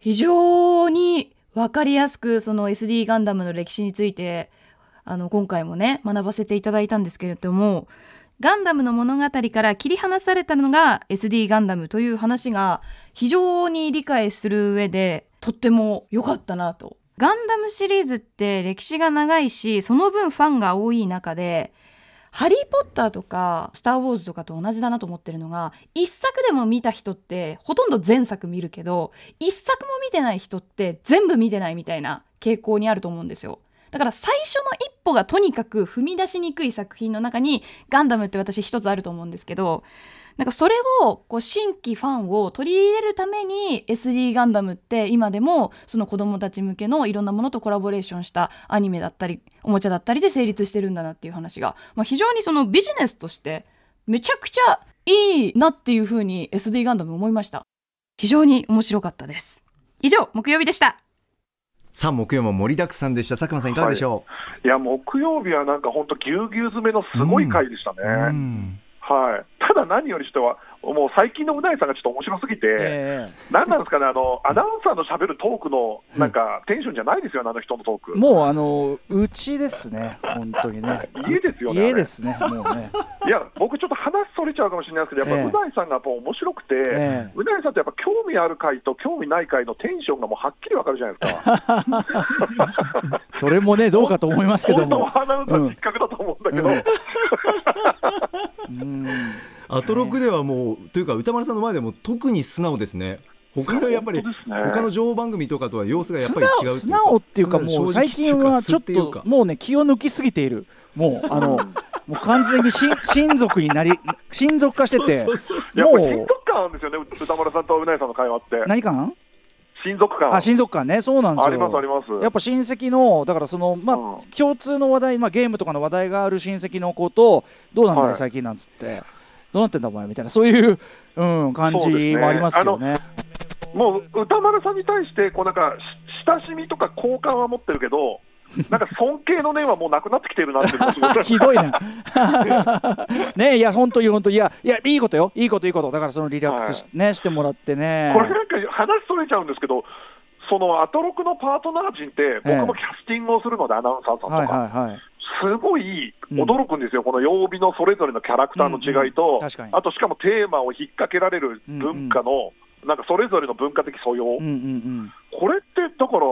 非常にわかりやすくその SD ガンダムの歴史についてあの今回もね学ばせていただいたんですけれどもガンダムの物語から切り離されたのが SD ガンダムという話が非常に理解する上でとっても良かったなとガンダムシリーズって歴史が長いし、その分ファンが多い中で、ハリー・ポッターとかスター・ウォーズとかと同じだなと思ってるのが一作でも見た人ってほとんど前作見るけど一作も見てない人って全部見てないみたいな傾向にあると思うんですよ。だから最初の一歩がとにかく踏み出しにくい作品の中にガンダムって私一つあると思うんですけどなんかそれをこう新規ファンを取り入れるために SD ガンダムって今でもその子供たち向けのいろんなものとコラボレーションしたアニメだったりおもちゃだったりで成立してるんだなっていう話が、まあ、非常にそのビジネスとしてめちゃくちゃいいなっていうふうに SD ガンダム思いました。非常に面白かったです。以上木曜日でした。さあ木曜も盛りだくさんでした。佐久間さんいかがでしょう、はい、いや木曜日はなんか本当ぎゅうぎゅう詰めのすごい回でしたね、うんうんはい、ただ何よりしては、もう最近のうなぎさんがちょっと面白すぎて、えー、なんなんですかね、あのアナウンサーのしゃべるトークのなんか、テンションじゃないですよ、あの人のトーク。もうあのうちですね、本当にね。家ですよね。家ですね、もうね。いや、僕ちょっと話それちゃうかもしれないですけど、やっぱうなぎさんがやっぱ面白くて、えー、うなぎさんってやっぱ興味ある回と興味ない回のテンションがもうはっきりわかるじゃないですか。それもね、どうかと思いますけども。本当アナウンサー失格だと思うんだけど。うんうんアトロクではもうというか歌丸さんの前でも特に素直ですね。他のやっぱり、ね、他の情報番組とかとは様子がやっぱり違う素直っていうかもう最近はちょっともうね気を抜きすぎている。もうあのもう完全に親 親族になり親族化しててもう。親族感あるんですよね。歌丸さんとうなぎさんの会話って。何感親族感あ親族感ね。そうなんですよ。ありますあります。やっぱ親戚のだからそのまあ、うん、共通の話題まあゲームとかの話題がある親戚の子とどうなんだよ、はい、最近なんつってどうなってんだお前みたいなそういう、うん、感じもありますよね。ねもう歌丸さんに対してこうなんか親しみとか好感は持ってるけど なんか尊敬の念はもうなくなってきてるなって ひどいな。ねいや、本当に本当いや、いや、いいことよ、いいこと、いいこと、だからそのリラックスし,、ね、してもらってね。これなんか話それちゃうんですけど、そのアトロクのパートナー陣って、僕もキャスティングをするので、アナウンサーさんとか。はいはいはいすごい驚くんですよ、うん、この曜日のそれぞれのキャラクターの違いと、うんうん、あとしかもテーマを引っ掛けられる文化の、うんうん、なんかそれぞれの文化的素養、うんうんうん、これってだから、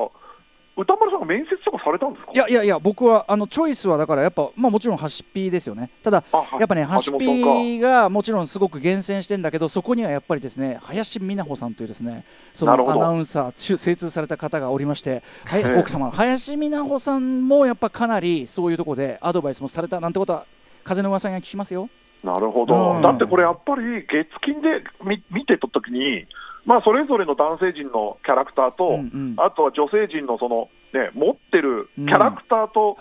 歌丸さんが面接とかされたんですか？いやいやいや僕はあのチョイスはだからやっぱまあもちろんハシピーですよね。ただやっぱねハシピーがもちろんすごく厳選してんだけどそこにはやっぱりですね林美奈穂さんというですねそのアナウンサー精通された方がおりましてはい奥様。林美奈穂さんもやっぱかなりそういうところでアドバイスもされたなんてことは風の噂が聞きますよ。なるほど、うん、だってこれやっぱり月金で見見てたときにまあ、それぞれの男性陣のキャラクターと、うんうん、あとは女性陣のその、ね、持ってるキャラクターと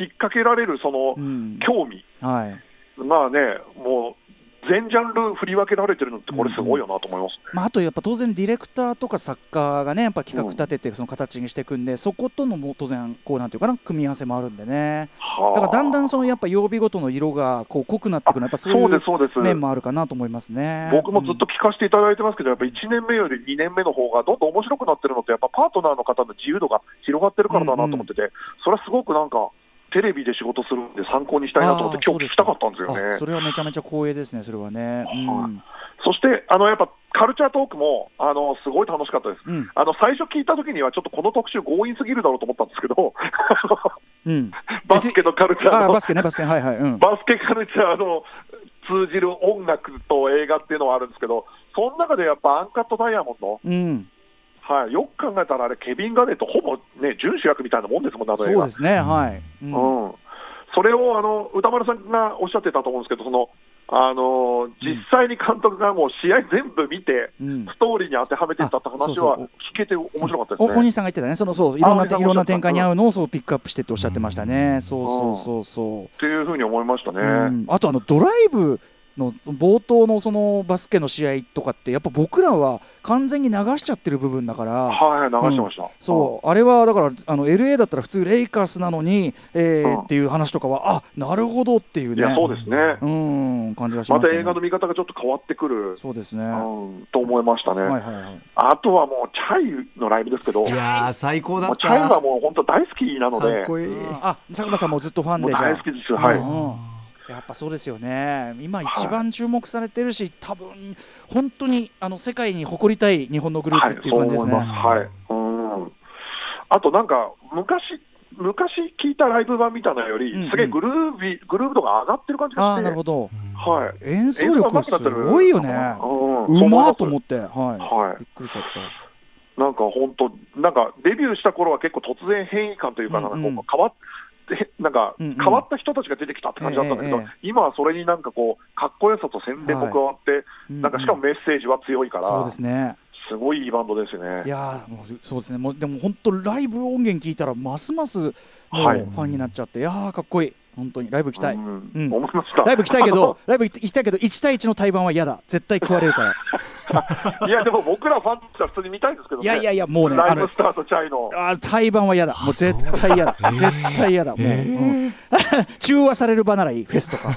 引っ掛けられるその興味、うんはい、まあね、もう全ジャンル振り分けられてるのってこれすごいよなと思います、ね。うん、まあ、あとやっぱ当然ディレクターとか作家がねやっぱ企画立ててその形にしていくんで、うん、そことのも当然こうなんていうかな組み合わせもあるんでね。だからだんだんそのやっぱ曜日ごとの色がこう濃くなってくるやっぱそういう面もあるかなと思いますね僕もずっと聞かせていただいてます。けど、やっぱ1年目より2年目の方がどんどん面白くなってるのってやっぱパートナーの方の自由度が広がってるからだなと思ってて、うんうん、それはすごくなんかテレビで仕事するんで参考にしたいなと思って今日聞きたかったんですよね。それはめちゃめちゃ光栄ですね、それはね。うん、そしてあのやっぱカルチャートークもあのすごい楽しかったです、うん、あの最初聞いたときには、ちょっっとこの特集、強引すぎるだろうと思ったんですけど、うん、バスケのカルチャーの、バスケね、バスケ、はいはい、うん、バスケカルチャーの通じる音楽と映画っていうのはあるんですけど、その中でやっぱアンカットダイヤモンド。うんはい、よく考えたら、あれ、ケビン・ガネとほぼ、ね、準主役みたいなもんですもん、そうですね、はい。うん、うん、それをあの歌丸さんがおっしゃってたと思うんですけど、そのあの実際に監督がもう試合全部見て、うん、ストーリーに当てはめていったって話は聞けて面白かったですね。大西さんが言ってたね、そのそういろんないろんな展開に合うのをそうピックアップしてっておっしゃってましたね。そうそうそうそう。っていうふうに思いましたね。あとあのドライブの冒頭のそのバスケの試合とかってやっぱ僕らは完全に流しちゃってる部分だから。はい流してました、うん、そう。あれはだからあの LA だったら普通レイカースなのに、えー、うん、っていう話とかはあなるほどっていうね。いやそうですね。うん感じがしました、ね、また映画の見方がちょっと変わってくる。そうですね、うん、と思いましたね、はいはいはい、あとはもうチャイのライブですけど。いや最高だった。チャイはもう本当大好きなので。かっこいい。あ佐久間さんもずっとファンで大好きですはい、うんやっぱそうですよね、今、一番注目されてるし、はい、多分本当にあの世界に誇りたい日本のグループっていう感じですね。はい、あとなんか昔昔聞いたライブ版みたいなのより、うんうん。すげえグルービーグルーヴ度が上がってる感じがあして、あなるほど。はい、演奏力すごいよね。うんうまーと思っって。はい。はい。びっくりしちゃっなんか本当、なんかデビューした頃は結構突然変異感というか、なんか変わって、なんかうん うん変わった人たちが出てきたって感じだったんだけど、今はそれになんかこう、かっこよさと宣伝も加わって、たなんかしかもメッセージは強いから、そうですね。すごいいいバンドですよね。いやーもうそうですね。もうでも本当ライブ音源聞いたらますますフはい。ァンになっちゃって、い、やーかっこいい本当に。ライブ行きたい、うん。うん。思いました。ライブ行きたいけど ライブ行きたいけど1対1の対バンは嫌だ。絶対食われるから。いや、でも僕らファンとしては普通に見たいですけどね。いやいやいやもうねライブスタートチャイの。あー対バンは嫌だ。もう絶対嫌だ。絶対嫌だ。もう、うん。中和される場ならいい。フェスとか。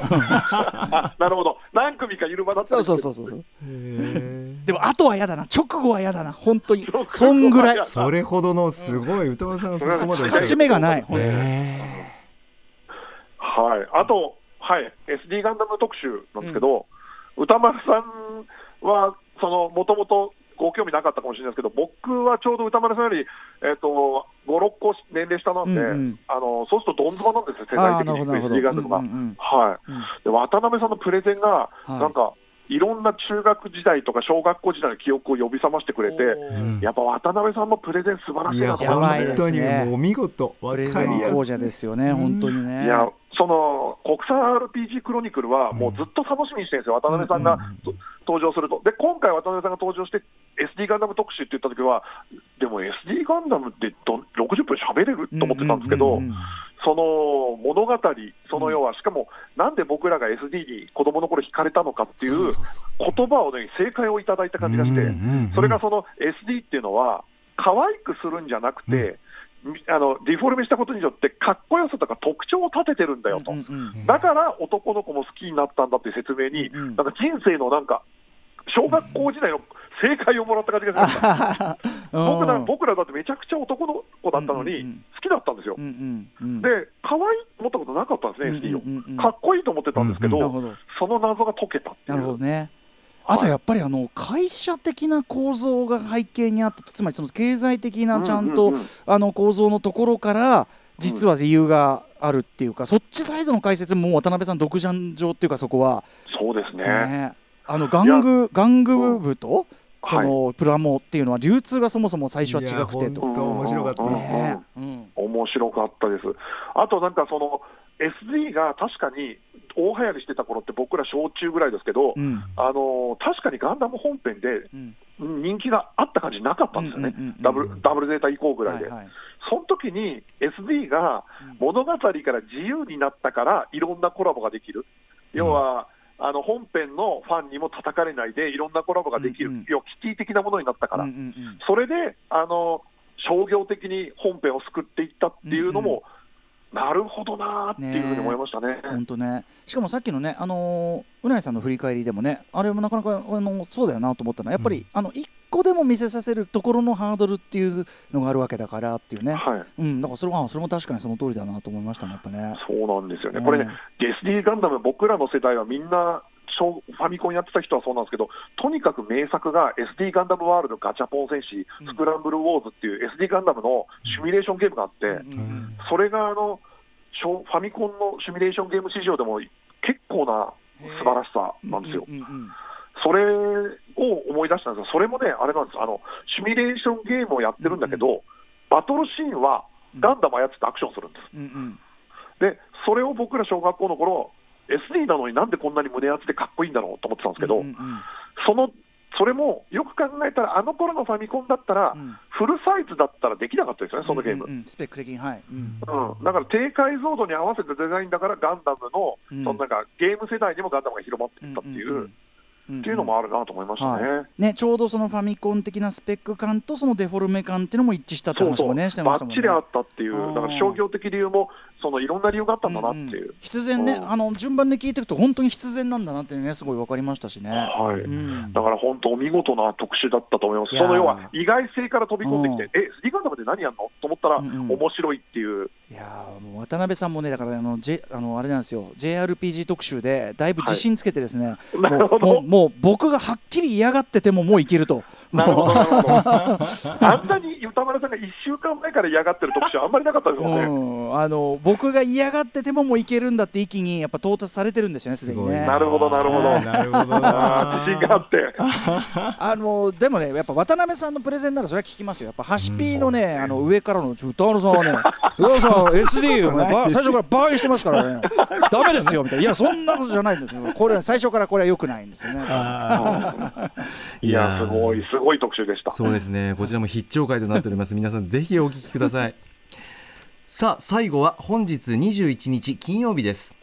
あなるほど。何組かいる場だったそうらそうそうそう。でもあとは嫌だな。直後は嫌だな。本当に。そんぐらい。それほどのすごい歌丸さんがそこまで勝ち目がない本当にはい、あと、はい、SD ガンダム特集なんですけど、歌丸さんは、そのもともとご興味なかったかもしれないですけど、僕はちょうど歌丸さんより、えっと5、6個年齢下なんで、うんうん。あのそうするとどんずばなんですよ、世界的に SD ガンダムが。うんうんうんはい。うんで渡辺さんのプレゼンが、い。なんか、いろんな中学時代とか小学校時代の記憶を呼び覚ましてくれて、うん。やっぱ渡辺さんのプレゼン、素晴らしいなと思いましたね。です本当にねもうお見事わかりやすいですよね本当にね。いや、その国産 RPG クロニクルは、もうずっと楽しみにしてるんですよ、渡辺さんが、と登場すると。で、今回、渡辺さんが登場して、SD ガンダム特集って言った時は、でも SD ガンダムってど60分喋れる？と思ってたんですけど、うんうんうんその物語、その要は、しかも、なんで僕らが SD に子供の頃惹かれたのかっていう言葉をね、正解をいただいた感じがして、それがその SD っていうのは、可愛くするんじゃなくて、あのディフォルメしたことによって、かっこよさとか特徴を立ててるんだよと。だから男の子も好きになったんだっていう説明に、なんか人生のなんか、小学校時代の正解をもらった感じがしました。僕ら僕らだってめちゃくちゃ男の子だったのに、うんうんうん。好きだったんですよ。うんうんうんで、可愛いと思ったことなかったんですね、SD を、うんうんうん。かっこいいと思ってたんですけど、なるほど。その謎が解けたっていう。なるほどね。あとやっぱりあの会社的な構造が背景にあってつまりその経済的なちゃんとうんうんうんあの構造のところから実は理由があるっていうかそっちサイドの解説も渡辺さん独断上っていうかそこは。そうですね。ねあの玩具玩具部とそのプラモっていうのは流通がそもそも最初は違くてと。面白かった。うんねうん。面白かったです。あとなんかその SD が確かに大流行りしてた頃って僕ら小中ぐらいですけど、うん。あの確かにガンダム本編でうん。人気があった感じなかったんですよね、ダブルダブルゼータ以降ぐらいで。はいはい。その時に SD が物語から自由になったからいろんなコラボができる。要は、あの本編のファンにも叩かれないでいろんなコラボができる、うんうん。要はキティ的なものになったから、うんうんうん。それであの商業的に本編を救っていったっていうのも、なるほどなーっていうふうに思いましたね。本当ね。しかもさっきのねあのーうなぎさんの振り返りでもねあれもなかなかあのそうだよなと思ったのはやっぱり、あの一個でも見せさせるところのハードルっていうのがあるわけだからっていうね、はい、うんだからそれはそれも確かにその通りだなと思いましたねやっぱね。そうなんですよね、うん。これね、SD ガンダム、僕らの世代はみんな、小ファミコンやってた人はそうなんですけど、とにかく名作が SD ガンダムワールドガチャポン戦士、うんスクランブルウォーズっていう SD ガンダムのシミュレーションゲームがあって、うんそれがあの小ファミコンのシミュレーションゲーム史上でも結構な素晴らしさなんですよ。うんうんうんそれを思い出したんですが、それもね、あれなんです。あの、シミュレーションゲームをやってるんだけど、バトルシーンはガンダム操ってアクションするんです。うんうん。で、それを僕ら小学校の頃 SD なのになんでこんなに胸熱でかっこいいんだろうと思ってたんですけど、うんうんそのそれもよく考えたら、あの頃のファミコンだったら、うん。フルサイズだったらできなかったですよね、そのゲーム。うん。うんうんスペック的にはい、うん。うん、だから低解像度に合わせたデザインだから、ガンダムの,、うん。そのなんかゲーム世代にもガンダムが広まっていったっていう、うんうんうんっていうのもあるなと思いましたね。はいね、ちょうどそのファミコン的なスペック感とそのデフォルメ感っていうのも一致したってそうそう、話もねしてましたもんね。ばっちりあったっていう、うんだから商業的理由もそのいろんな理由があったんだなっていう。んん。必然ね、うん。あの順番で聞いていくと本当に必然なんだなっていうねすごい分かりましたしね。はい。うん。だから本当、お見事な特集だったと思います、その要は意外性から飛び込んできて、え、スリーガンダムで何やんの？と思ったら、うんうん。面白いっていう、いやーもう渡辺さんもねだからあの、J、あのあれなんですよ。JRPG 特集でだいぶ自信つけてですね、なるほど。もうもうもう僕がはっきり嫌がっててももういけるとなるほど、なるほど。あんなに歌丸さんが1週間前から嫌がってる特集、あんまりなかったですもんね。うんあの僕が嫌がっててももういけるんだって域にやっぱ到達されてるんですよね、すでにね。なるほど、なるほど。なるほど自信があって。あのでもね、やっぱ渡辺さんのプレゼンならそれは聞きますよ。やっぱハシピーのね、あの上からのちょ歌丸さんはね、歌丸さん SD をねば最初からバーにしてますからね、ダメですよみたいな。いやそんなことじゃないんですよ。これは最初からこれは良くないんですよね。いや、すごい、すごい特集でした。そうですね。こちらも必聴会となっております。皆さんぜひお聞きください。さあ最後は本日21日金曜日です。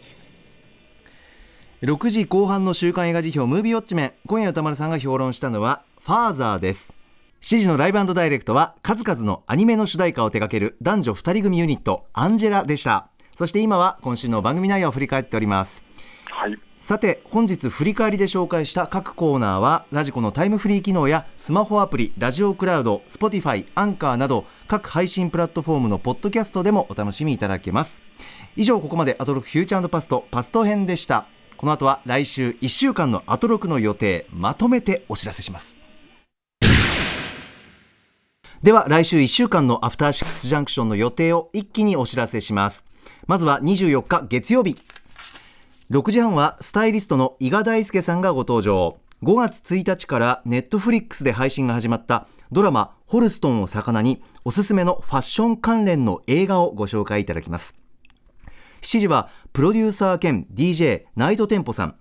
6時後半の週刊映画辞表ムービーウォッチメン。今夜歌丸さんが評論したのはファーザーです。7時のライブダイレクトは数々のアニメの主題歌を手掛ける男女2人組ユニットアンジェラでした。そして今は今週の番組内容を振り返っておりますはい。さて本日振り返りで紹介した各コーナーはラジコのタイムフリー機能やスマホアプリラジオクラウド Spotify アンカーなど各配信プラットフォームのポッドキャストでもお楽しみいただけます。以上ここまでアトロクフューチャーパストパスト編でした。この後は来週1週間のアトロクの予定まとめてお知らせします。では来週1週間のアフターシックスジャンクションの予定を一気にお知らせします。まずは24日月曜日。6時半はスタイリストの伊賀大輔さんがご登場。5月1日からネットフリックスで配信が始まったドラマホルストンを魚におすすめのファッション関連の映画をご紹介いただきます。7時はプロデューサー兼 DJ ナイトテンポさん。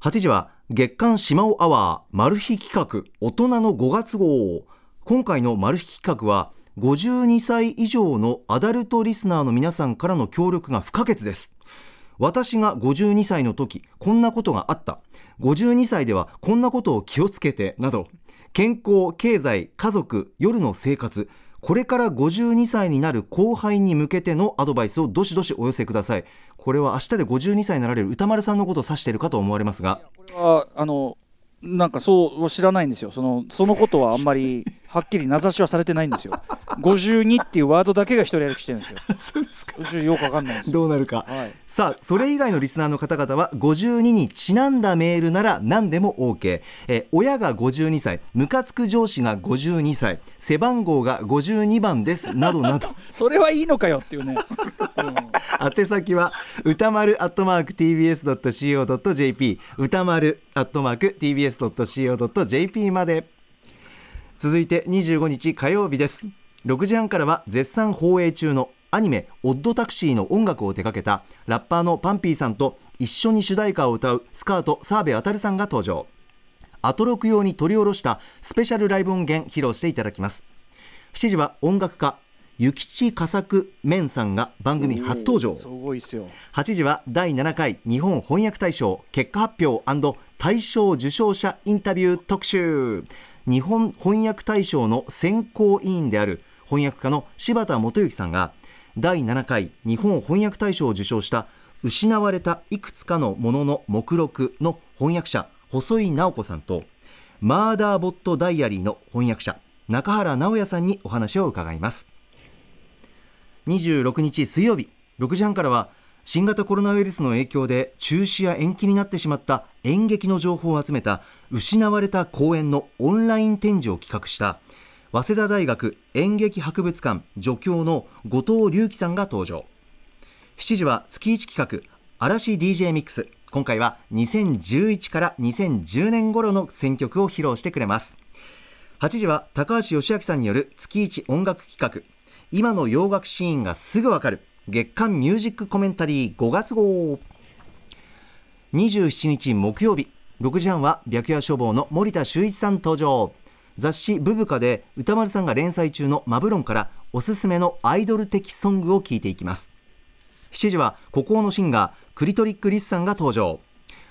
8時は月刊島尾アワーマル秘企画大人の5月号。今回のマル秘企画は52歳以上のアダルトリスナーの皆さんからの協力が不可欠です。私が52歳の時こんなことがあった。52歳ではこんなことを気をつけてなど健康経済家族夜の生活これから52歳になる後輩に向けてのアドバイスをどしどしお寄せください。これは明日で52歳になられる歌丸さんのことを指しているかと思われますが。これはあのなんかそう知らないんですよ。そのそのことはあんまりはっきり名指しはされてないんですよ。52っていうワードだけが一人歩きしてるんですよ。そうですか。よくわかんないんですよ。どうなるか、はい。さあそれ以外のリスナーの方々は52にちなんだメールなら何でも OK、えー親が52歳ムカつく上司が52歳背番号が52番ですなどなど。それはいいのかよっていうね、宛先は歌丸アットマーク TBS.CO.JP 歌丸アットマーク TBS.CO.JP まで続いて25日火曜日です。6時半からは絶賛放映中のアニメ「オッドタクシー」の音楽を手掛けたラッパーのパンピーさんと一緒に主題歌を歌うスカート澤部渉さんが登場。アトロク用に取り下ろしたスペシャルライブ音源披露していただきます。7時は音楽家諭吉佳作面さんが番組初登場。すごいっすよ。8時は第7回日本翻訳大賞結果発表大賞受賞者インタビュー特集日本翻訳大賞の選考委員である翻訳家の柴田元幸さんが第7回日本翻訳大賞を受賞した失われたいくつかのものの目録の翻訳者細井直子さんとマーダーボットダイアリーの翻訳者中原直也さんにお話を伺います。26日水曜日6時半からは新型コロナウイルスの影響で中止や延期になってしまった演劇の情報を集めた失われた公演のオンライン展示を企画した早稲田大学演劇博物館助教の後藤隆樹さんが登場。7時は月1企画嵐 DJ ミックス。今回は2011から2010年頃の選曲を披露してくれます。8時は高橋義明さんによる月1音楽企画。今の洋楽シーンがすぐわかる。月刊ミュージックコメンタリー5月号。27日木曜日6時半は白夜処方の森田修一さん登場。雑誌「ブブカ」で歌丸さんが連載中の「マブロン」からおすすめのアイドル的ソングを聞いていきます。7時は孤高のシンガークリトリック・リスさんが登場。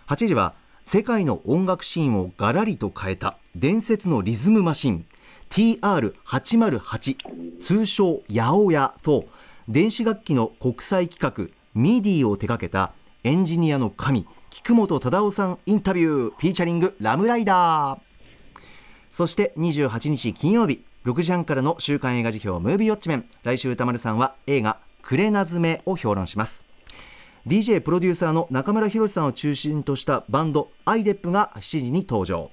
8時は世界の音楽シーンをガラリと変えた伝説のリズムマシン TR808 通称ヤオヤと電子楽器の国際規格 MIDI を手掛けたエンジニアの神菊本忠雄さんインタビューフィーチャリング RAM RIDER。そして28日金曜日6時半からの週刊映画時評ムービーウォッチメン。来週宇多丸さんは映画くれなずめを評論します。DJ プロデューサーの中村博さんを中心としたバンド i-dep が7時に登場。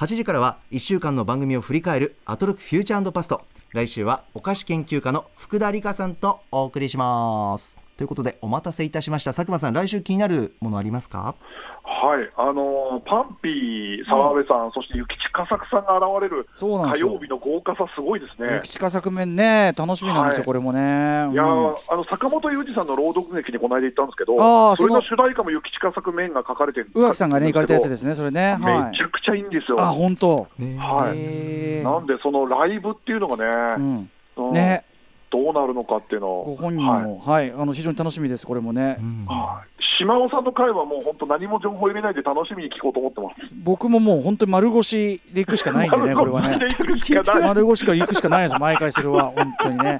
8時からは1週間の番組を振り返るアトロックフューチャーパスト。来週はお菓子研究家の福田理香さんとお送りします。ということでお待たせいたしました佐久間さん来週気になるものありますか？はい、あのーパンピー、澤部さん、そして諭吉佳作さんが現れる火曜日の豪華さ、すごいですね。口化作面ね楽しみなんですよ、はいこれもね。いやうんーあの坂本裕二さんの朗読劇にこの間行ったんですけど、それそのの主題歌も諭吉佳作面が書かれてる宇垣さんがね行かれたやつですすねそれね。めち。ゃくちゃいいんですよ。あ本当。はいなんで、そのライブっていうのがね、うんうんねどうなるのかっていうのを、ご本人もはい、あの非常に楽しみですこれもね。はい島尾さんの回はもう本当、何も情報入れないで楽しみに聞こうと思ってます。僕ももう本当に丸腰で行くしかないんでねこれはね。丸腰で行くしかない丸腰から行くしかないです毎回それは本当にね。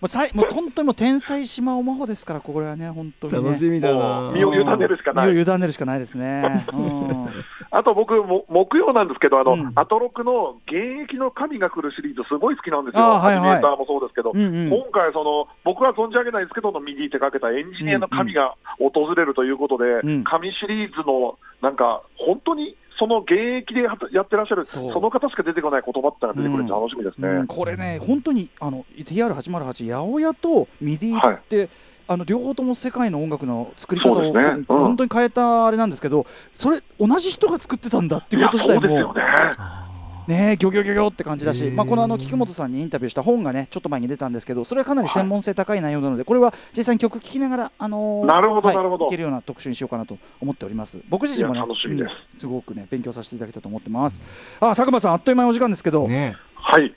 もうさいもう本当にもう天才島尾真帆ですからこれはね本当にね。楽しみだもなう身を委ねるしかない。身を委ねるしかないですね。うん。あと僕も、木曜なんですけど、あの、うん。アトロクの現役の神が来るシリーズ、すごい好きなんですよ、はいはい。アニメーターもそうですけど、うんうん。今回その、僕は存じ上げないですけど、の MIDI 手掛けたエンジニアの神が訪れるということで、うん。神シリーズのなんか、本当にその現役でやってらっしゃる、その方しか出てこない言葉ってのが出てくるん。で楽しみですね。うん。これね、本当にあの TR808、ヤオヤと MIDI って、あの両方とも世界の音楽の作り方を、ね。うん。本当に変えたあれなんですけど、それ、同じ人が作ってたんだっていうこと自体もそうですよ、ね。ね、ギョギョギョギョって感じだし、まあ、このあの菊本さんにインタビューした本がね、ちょっと前に出たんですけど、それはかなり専門性高い内容なので、これは実際に曲聴きながら、あのーなるほどはいなるほどいけるような特集にしようかなと思っております。僕自身もね、いや楽しみですうんすごくね、勉強させていただきたいと思ってます。あ、佐久間さん、あっという間にお時間ですけど、ねはい。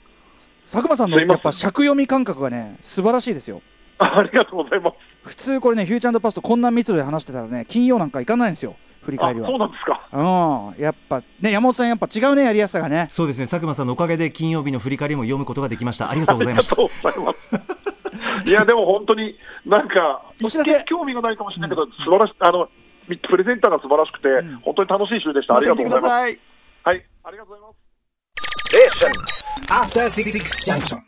佐久間さんのやっぱ尺読み感覚がね、素晴らしいですよ。ありがとうございます。普通これね、フューチャーパストこんな密度で話してたらね、金曜なんか行かないんですよ、振りあ、返りは。そうなんですか。うん、やっぱね、山本さん、やっぱ違うね、やりやすさがね。そうですね佐久間さんのおかげで金曜日の振り返りも読むことができましたありがとうございましたありがとうございます。いや、でも本当に、なんか、お知興味がないかもしれないけど、素晴らしあの、プレゼンターが素晴らしくて、ん本当に楽しい週でした。ありがとうございます。さいはい、ありがとうございます。After Six Junction.